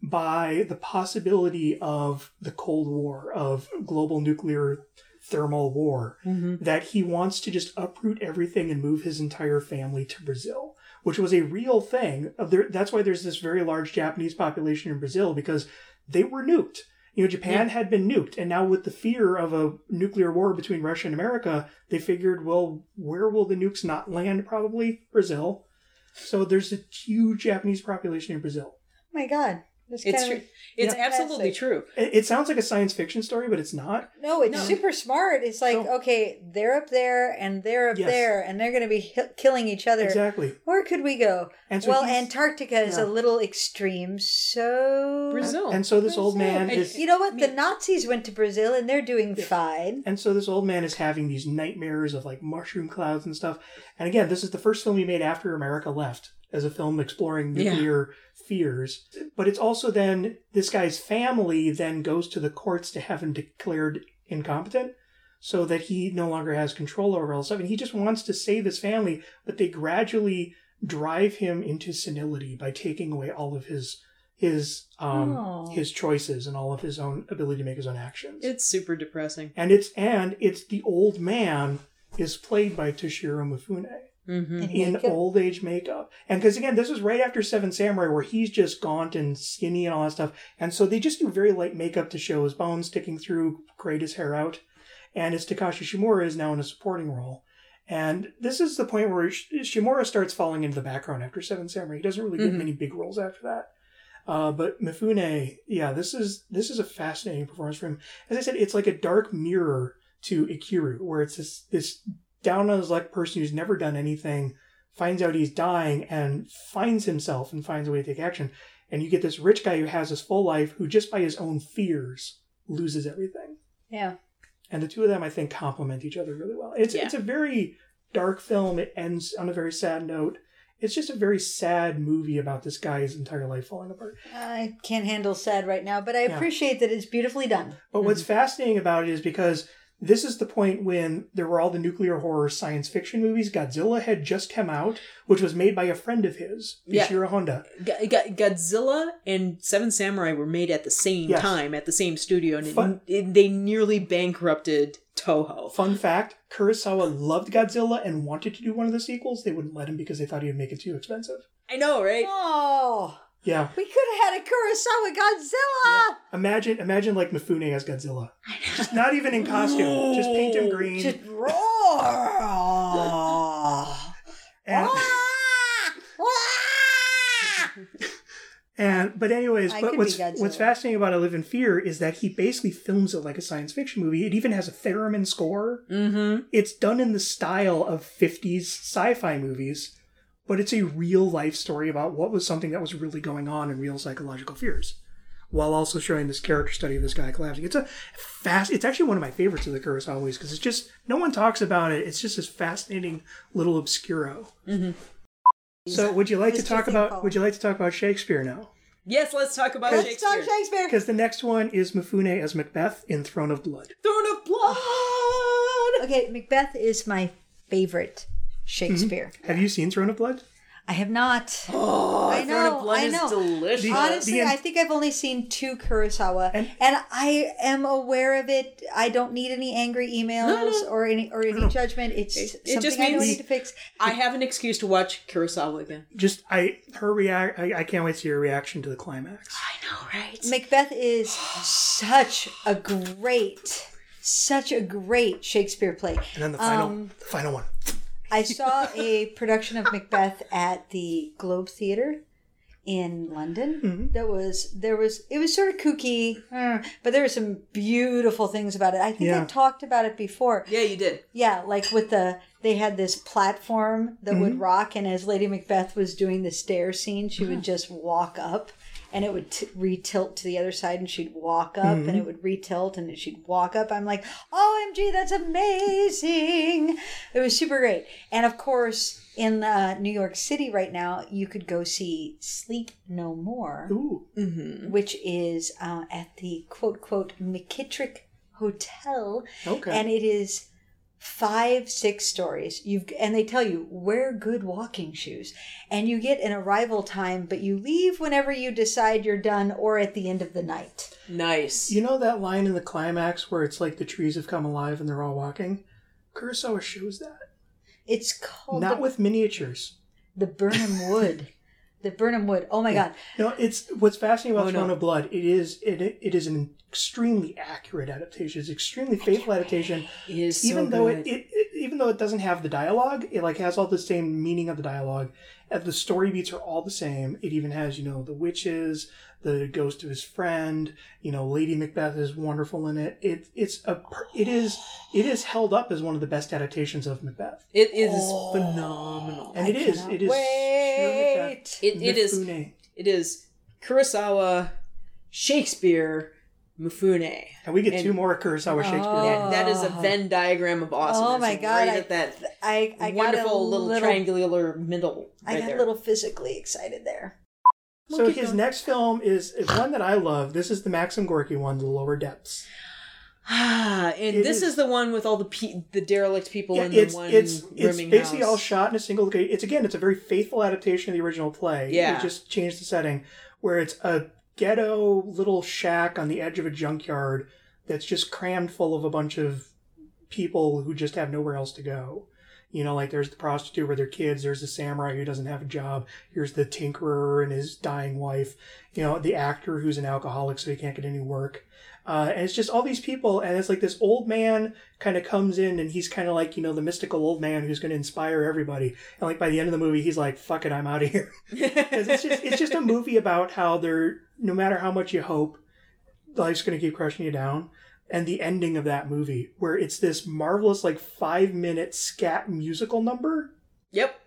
by the possibility of the Cold War, of global nuclear thermal war, Mm-hmm. that he wants to just uproot everything and move his entire family to Brazil, which was a real thing. Of that's why there's this very large Japanese population in Brazil because they were nuked. You know, Japan had been nuked, and now with the fear of a nuclear war between Russia and America, they figured, well, where will the nukes not land? Probably Brazil. So there's a huge Japanese population in Brazil. Oh my God. That's It's true. of, It's Yeah. absolutely Fantastic. true. It, it sounds like a science fiction story, but it's not. no, it's No. super smart. It's like, So- okay, they're up there and they're up Yes. there and they're going to be hi- killing each other. Exactly. Where could we go? And so well, Antarctica is Yeah. a little extreme, so Brazil. And so this old man Brazil. is You know what? The Nazis went to Brazil and they're doing fine. And so this old man is having these nightmares of like mushroom clouds and stuff. And again, this is the first film he made after America left as a film exploring Yeah. nuclear fears. But it's also then this guy's family then goes to the courts to have him declared incompetent so that he no longer has control over all stuff. And he just wants to save his family, but they gradually drive him into senility by taking away all of his his um Oh. his choices and all of his own ability to make his own actions It's super depressing. and it's and it's the old man is played by Toshiro Mifune. Mm-hmm. in in makeup. old age makeup. And because again, this was right after Seven Samurai, where he's just gaunt and skinny and all that stuff. And so they just do very light makeup to show his bones sticking through, grayed his hair out. And it's Takashi Shimura is now in a supporting role. And this is the point where Shimura starts falling into the background after Seven Samurai. He doesn't really get Mhm. many big roles after that. Uh, but Mifune, yeah, this is this is a fascinating performance for him. As I said, it's like a dark mirror to Ikiru, where it's this this down on his luck person who's never done anything, finds out he's dying and finds himself and finds a way to take action. And you get this rich guy who has his full life who just by his own fears loses everything. Yeah. And the two of them I think complement each other really well. It's Yeah. it's a very dark film. It ends on a very sad note. It's just a very sad movie about this guy's entire life falling apart. I can't handle sad right now, but I Yeah. appreciate that it's beautifully done. But what's mm-hmm. fascinating about it is because this is the point when there were all the nuclear horror science fiction movies. Godzilla had just come out, which was made by a friend of his, Yeah. Ishiro Honda. Ga- Ga- Godzilla and Seven Samurai were made at the same Yes. time at the same studio, and Fun- it, it, they nearly bankrupted Toho. Fun fact Kurosawa loved Godzilla and wanted to do one of the sequels. They wouldn't let him because they thought he would make it too expensive. I know, right? Oh, Yeah. we could have had a Kurosawa Godzilla. Imagine imagine like Mifune as Godzilla. Just not even in costume. Just paint him green. Just roar. [laughs] and, and but anyways, I but what's what's fascinating about I Live in Fear is that he basically films it like a science fiction movie. It even has a theremin score. Mm-hmm. It's done in the style of 50s sci-fi movies, but it's a real life story about what was something that was really going on in real psychological fears. While also showing this character study of this guy collapsing. It's a fast it's actually one of my favorites of the Kurosawa movies because it's just no one talks about it. It's just this fascinating little obscuro. Mm-hmm. So would you like to talk about Finkel. would you like to talk about Shakespeare now? Yes, let's talk about Let's Shakespeare. talk Shakespeare. Because the next one is Mifune as Macbeth in Throne of Blood. Throne of Blood. Okay, Macbeth is my favorite Shakespeare. Have you seen Throne of Blood? I have not. Oh, I Throne know, of Blood I is know. delicious. The- Honestly, the- I think I've only seen two Kurosawa, And- and, I am aware of it. I don't need any angry emails or any or any judgment. It's it something just I don't need to fix. I have an excuse to watch Kurosawa again. Just I her react I, I can't wait to see her reaction to the climax. I know, right? Macbeth is such a great, such a great Shakespeare play. And then the final Um, the final one. I saw a production of Macbeth at the Globe Theatre in London. Mm-hmm. That was there was it was sort of kooky, uh, but there were some beautiful things about it. I think I talked about it before. Yeah, you did. Yeah, like with the they had this platform that would Mm-hmm. rock, and as Lady Macbeth was doing the stair scene, she would just walk up. And it would t- re-tilt to the other side, and she'd walk up, Mm-hmm. and it would re-tilt, and she'd walk up. I'm like, "OMG, that's amazing!" It was super great. And of course, in uh, New York City right now, you could go see Sleep No More Ooh. which is uh, at the quote quote McKittrick Hotel, Okay. and it is five six stories. You've and they tell you wear good walking shoes, and you get an arrival time, but you leave whenever you decide you're done or at the end of the night. Nice. You know that line in the climax where it's like the trees have come alive and they're all walking? Kurosawa shows that. It's called Not the, with miniatures. the Birnam Wood. [laughs] The Birnam Wood. Oh my God! No, it's what's fascinating about Oh, no. Throne of Blood. It is it it is an extremely accurate adaptation. It's an extremely faithful adaptation. It is so even though good. it, it, it even though it doesn't have the dialogue, it like has all the same meaning of the dialogue. And the story beats are all the same. It even has you know the witches, the ghost of his friend. You know Lady Macbeth is wonderful in it. It it's a it is it is held up as one of the best adaptations of Macbeth. It is oh. phenomenal. And it is cannot it is sheer Macbeth. Wait. It, it is it is Kurosawa, Shakespeare, Mifune. And we get And- two more Kurosawa Shakespeare. That, that is a oh. Venn diagram of awesomeness. Oh my God, Right I- at that I I got a wonderful little, little triangular middle. I got there. a little physically excited there. So his next film is, is one that I love. This is the Maxim Gorky one, The Lower Depths. Ah, [sighs] and It this is- is, the one with all the pe- the derelict people Yeah, in the it's one it's it's basically house. all shot in a single location. It's again, it's a very faithful adaptation of the original play. Yeah. They just changed the setting, where it's a ghetto little shack on the edge of a junkyard that's just crammed full of a bunch of people who just have nowhere else to go. You know, like there's the prostitute with her kids, there's the samurai who doesn't have a job, here's the tinkerer and his dying wife, you know, the actor who's an alcoholic so he can't get any work. Uh, and it's just all these people, and it's like this old man kind of comes in, and he's kind of like you know the mystical old man who's going to inspire everybody. And like by the end of the movie, he's like, "Fuck it, I'm out of here." [laughs] it's just it's just a movie about how there, no matter how much you hope, life's going to keep crushing you down. And the ending of that movie, where it's this marvelous like five minute scat musical number. Yep.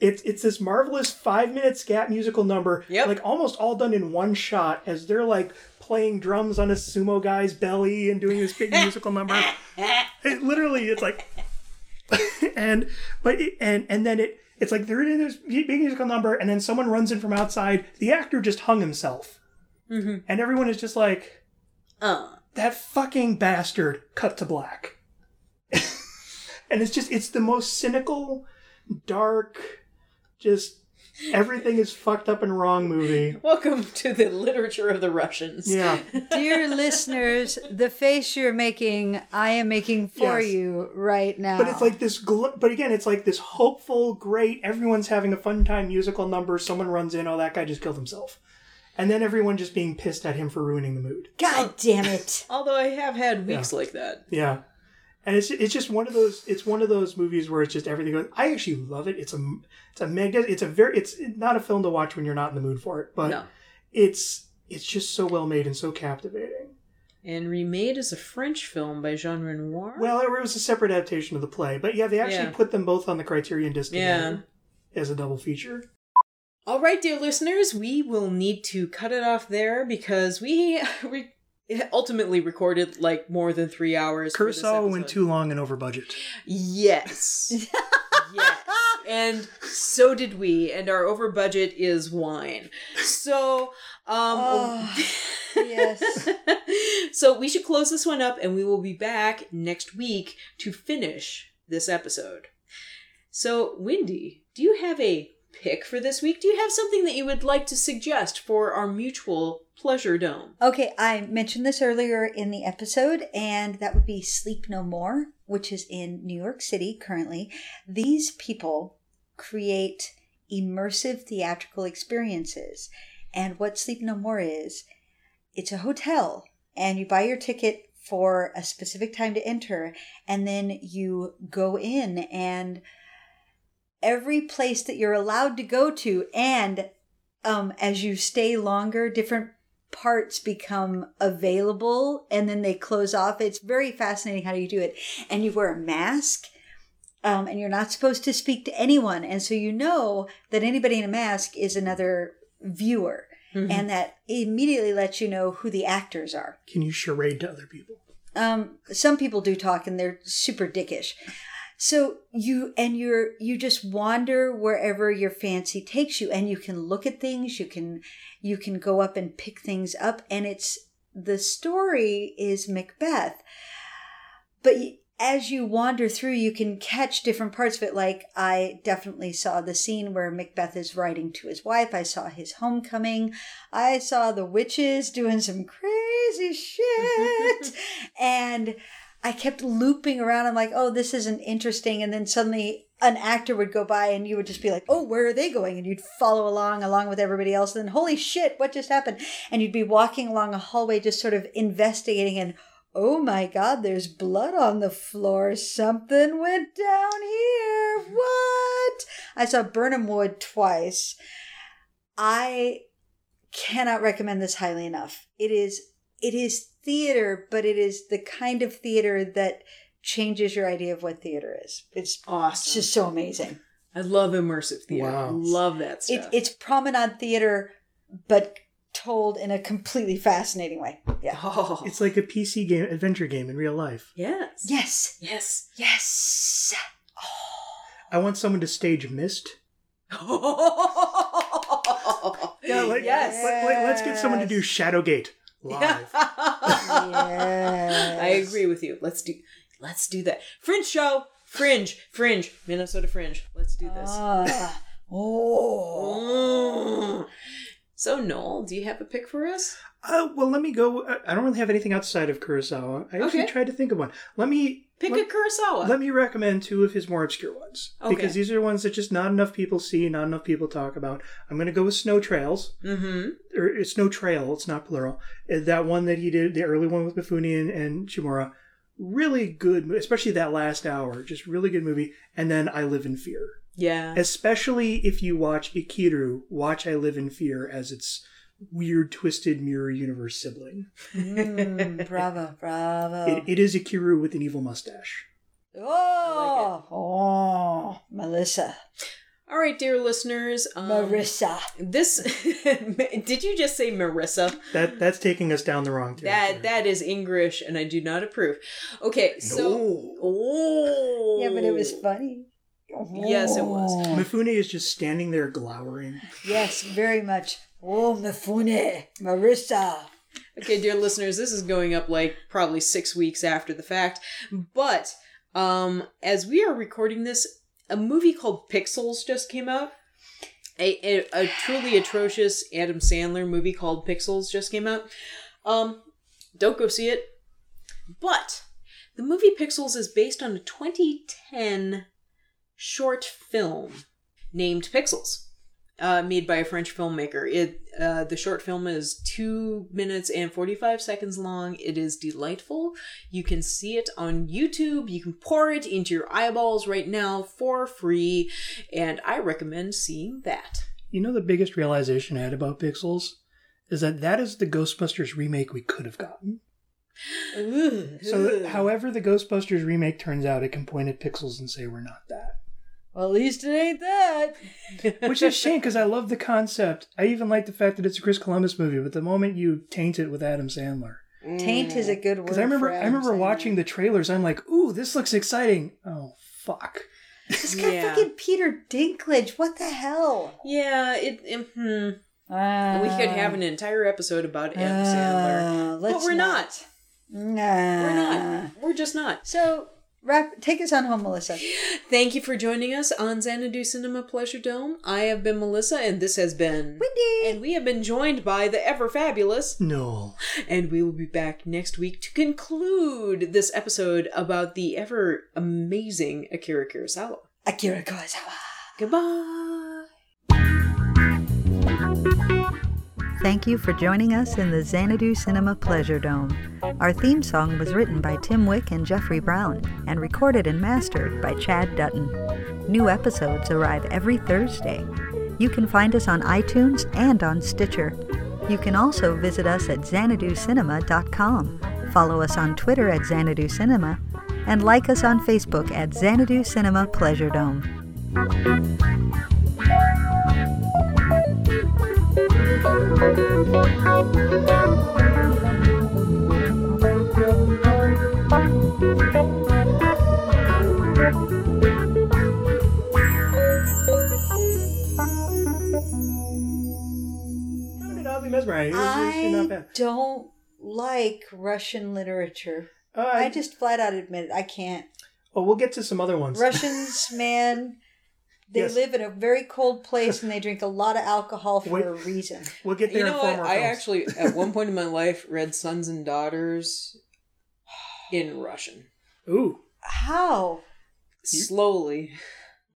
It's it's this marvelous five minute scat musical number, Yep. like almost all done in one shot, as they're like playing drums on a sumo guy's belly and doing this big musical number. [laughs] It literally, it's like, [laughs] and but it, and and then it it's like they're in this big musical number, and then someone runs in from outside. The actor just hung himself, and everyone is just like, Uh. That fucking bastard cut to black. [laughs] and it's just it's the most cynical, dark, just everything is fucked up and wrong movie. Welcome to the literature of the Russians. Yeah. [laughs] Dear listeners, the face you're making, I am making for Yes. you right now. But it's like this gl- but again, it's like this hopeful, great, everyone's having a fun time musical number, someone runs in, oh that guy just killed himself. And then everyone just being pissed at him for ruining the mood. God damn it. [laughs] Although I have had weeks like that. Yeah. And it's it's just one of those it's one of those movies where it's just everything goes. I actually love it. It's a it's a mega it's a very it's not a film to watch when you're not in the mood for it, but No. it's it's just so well made and so captivating. And remade as a French film by Jean Renoir. Well, it was a separate adaptation of the play, but yeah, they actually Yeah. put them both on the Criterion disc Yeah. as a double feature. All right, dear listeners, we will need to cut it off there because we [laughs] we ultimately recorded like more than three hours. for went too long and over budget. Yes. [laughs] yes. And so did we, and our over budget is wine. So, um, Oh, yes. [laughs] so we should close this one up, and we will be back next week to finish this episode. So, Wendy, do you have a pick for this week? Do you have something that you would like to suggest for our mutual pleasure dome? Okay, I mentioned this earlier in the episode, and that would be Sleep No More, which is in New York City currently. These people create immersive theatrical experiences. And what Sleep No More is, it's a hotel, and you buy your ticket for a specific time to enter, and then you go in, and every place that you're allowed to go to, and um, as you stay longer, different parts become available and then they close off. It's very fascinating how you do it. And you wear a mask. Um, and you're not supposed to speak to anyone. And so you know that anybody in a mask is another viewer. And that immediately lets you know who the actors are. Can you charade to other people? Um, some people do talk and they're super dickish. So you and you're you just wander wherever your fancy takes you and you can look at things, you can you can go up and pick things up and it's the story is Macbeth. But as you wander through, you can catch different parts of it. Like, I definitely saw the scene where Macbeth is writing to his wife. I saw his homecoming. I saw the witches doing some crazy shit. [laughs] and I kept looping around. I'm like, oh, this isn't interesting. And then suddenly an actor would go by and you would just be like, oh, where are they going? And you'd follow along, along with everybody else. And then, holy shit, what just happened? And you'd be walking along a hallway, just sort of investigating and Oh my god, there's blood on the floor. Something went down here. What? I saw Birnam Wood twice. I cannot recommend this highly enough. It is it is theater, but it is the kind of theater that changes your idea of what theater is. It's Awesome. It's just so amazing. I love immersive theater. Wow. Love that It, stuff. it's promenade theater, but told in a completely fascinating way. Yeah. oh. It's like a PC game, adventure game in real life. yes. Yes. Yes. Yes. I want someone to stage Myst. [laughs] Yeah, like, yes. Let, let, us get someone to do Shadowgate live. [laughs] Yes. I agree with you. Let's do let's do that. Fringe show. Fringe. Fringe. Minnesota Fringe. Let's do this. Ah. oh. So, Noel, do you have a pick for us? Uh, well, let me go. I- I don't really have anything outside of Kurosawa. I actually Okay. tried to think of one. Let me Pick let, a Kurosawa. Let me recommend two of his more obscure ones Okay. because these are ones that just not enough people see, not enough people talk about. I'm going to go with Snow Trails, mm-hmm. or it's Snow Trail. It's not plural. Uh, That one that he did, the early one with Mifune and, and Shimura, really good, especially that last hour. Just really good movie. And then I Live in Fear, Yeah. especially if you watch Ikiru. Watch I Live in Fear as its weird, twisted mirror universe sibling. Mm, [laughs] bravo, bravo. It, it is Ikiru with an evil mustache. oh, oh, Melissa, All right, dear listeners. Um, Marissa. This [laughs] did you just say Marissa? That that's taking us down the wrong territory. That that is English, and I do not approve. Okay, so oh, Yeah, but it was funny. Yes, it was. Oh. Mifune is just standing there glowering. Yes, very much. Oh, Mifune, Marissa. Okay, dear listeners, this is going up like probably six weeks after the fact. But um, as we are recording this, a movie called Pixels just came out. A, a, a truly atrocious Adam Sandler movie called Pixels just came out. Um, don't go see it. But the movie Pixels is based on a 2010 short film named Pixels uh, made by a French filmmaker. It uh, the short film is two minutes and forty five seconds long. It is delightful. You can see it on YouTube. You can pour it into your eyeballs right now for free, and I recommend seeing that. You know the biggest realization I had about Pixels is that that is the Ghostbusters remake we could have gotten. So, however the Ghostbusters remake turns out, it can point at Pixels and say we're not that. Well, at least it ain't that. [laughs] Which is a shame because I love the concept. I even like the fact that it's a Chris Columbus movie, but the moment you taint it with Adam Sandler, Taint is a good word. because I remember for I remember Sandler. watching the trailers, I'm like, ooh, this looks exciting. Oh fuck. This guy Yeah. fucking Peter Dinklage. What the hell? yeah, it. it- hmm. Uh, we could have an entire episode about Adam Sandler, uh, let's but we're not. Nah. We're not. We're just not. So, wrap. Take us on home, Melissa. Thank you for joining us on Xanadu Cinema Pleasure Dome. I have been Melissa, and this has been Wendy. And we have been joined by the ever fabulous, Noel. and we will be back next week to conclude this episode about the ever amazing Akira Kurosawa. Akira Kurosawa. Goodbye. Thank you for joining us in the Xanadu Cinema Pleasure Dome. Our theme song was written by Tim Wick and Jeffrey Brown and recorded and mastered by Chad Dutton. New episodes arrive every Thursday. You can find us on iTunes and on Stitcher. You can also visit us at xanaducinema.com, follow us on Twitter at Xanadu Cinema, and like us on Facebook at Xanadu Cinema Pleasure Dome. I don't like Russian literature. Uh, I just flat out admit it. I can't. Oh, we'll get to some other ones. Russians, [laughs] man, they Yes. live in a very cold place and they [laughs] drink a lot of alcohol for Wait. a reason. We'll get there You in know four what? more I films. actually, at one [laughs] point in my life, read Sons and Daughters in Russian. Ooh. How? Slowly.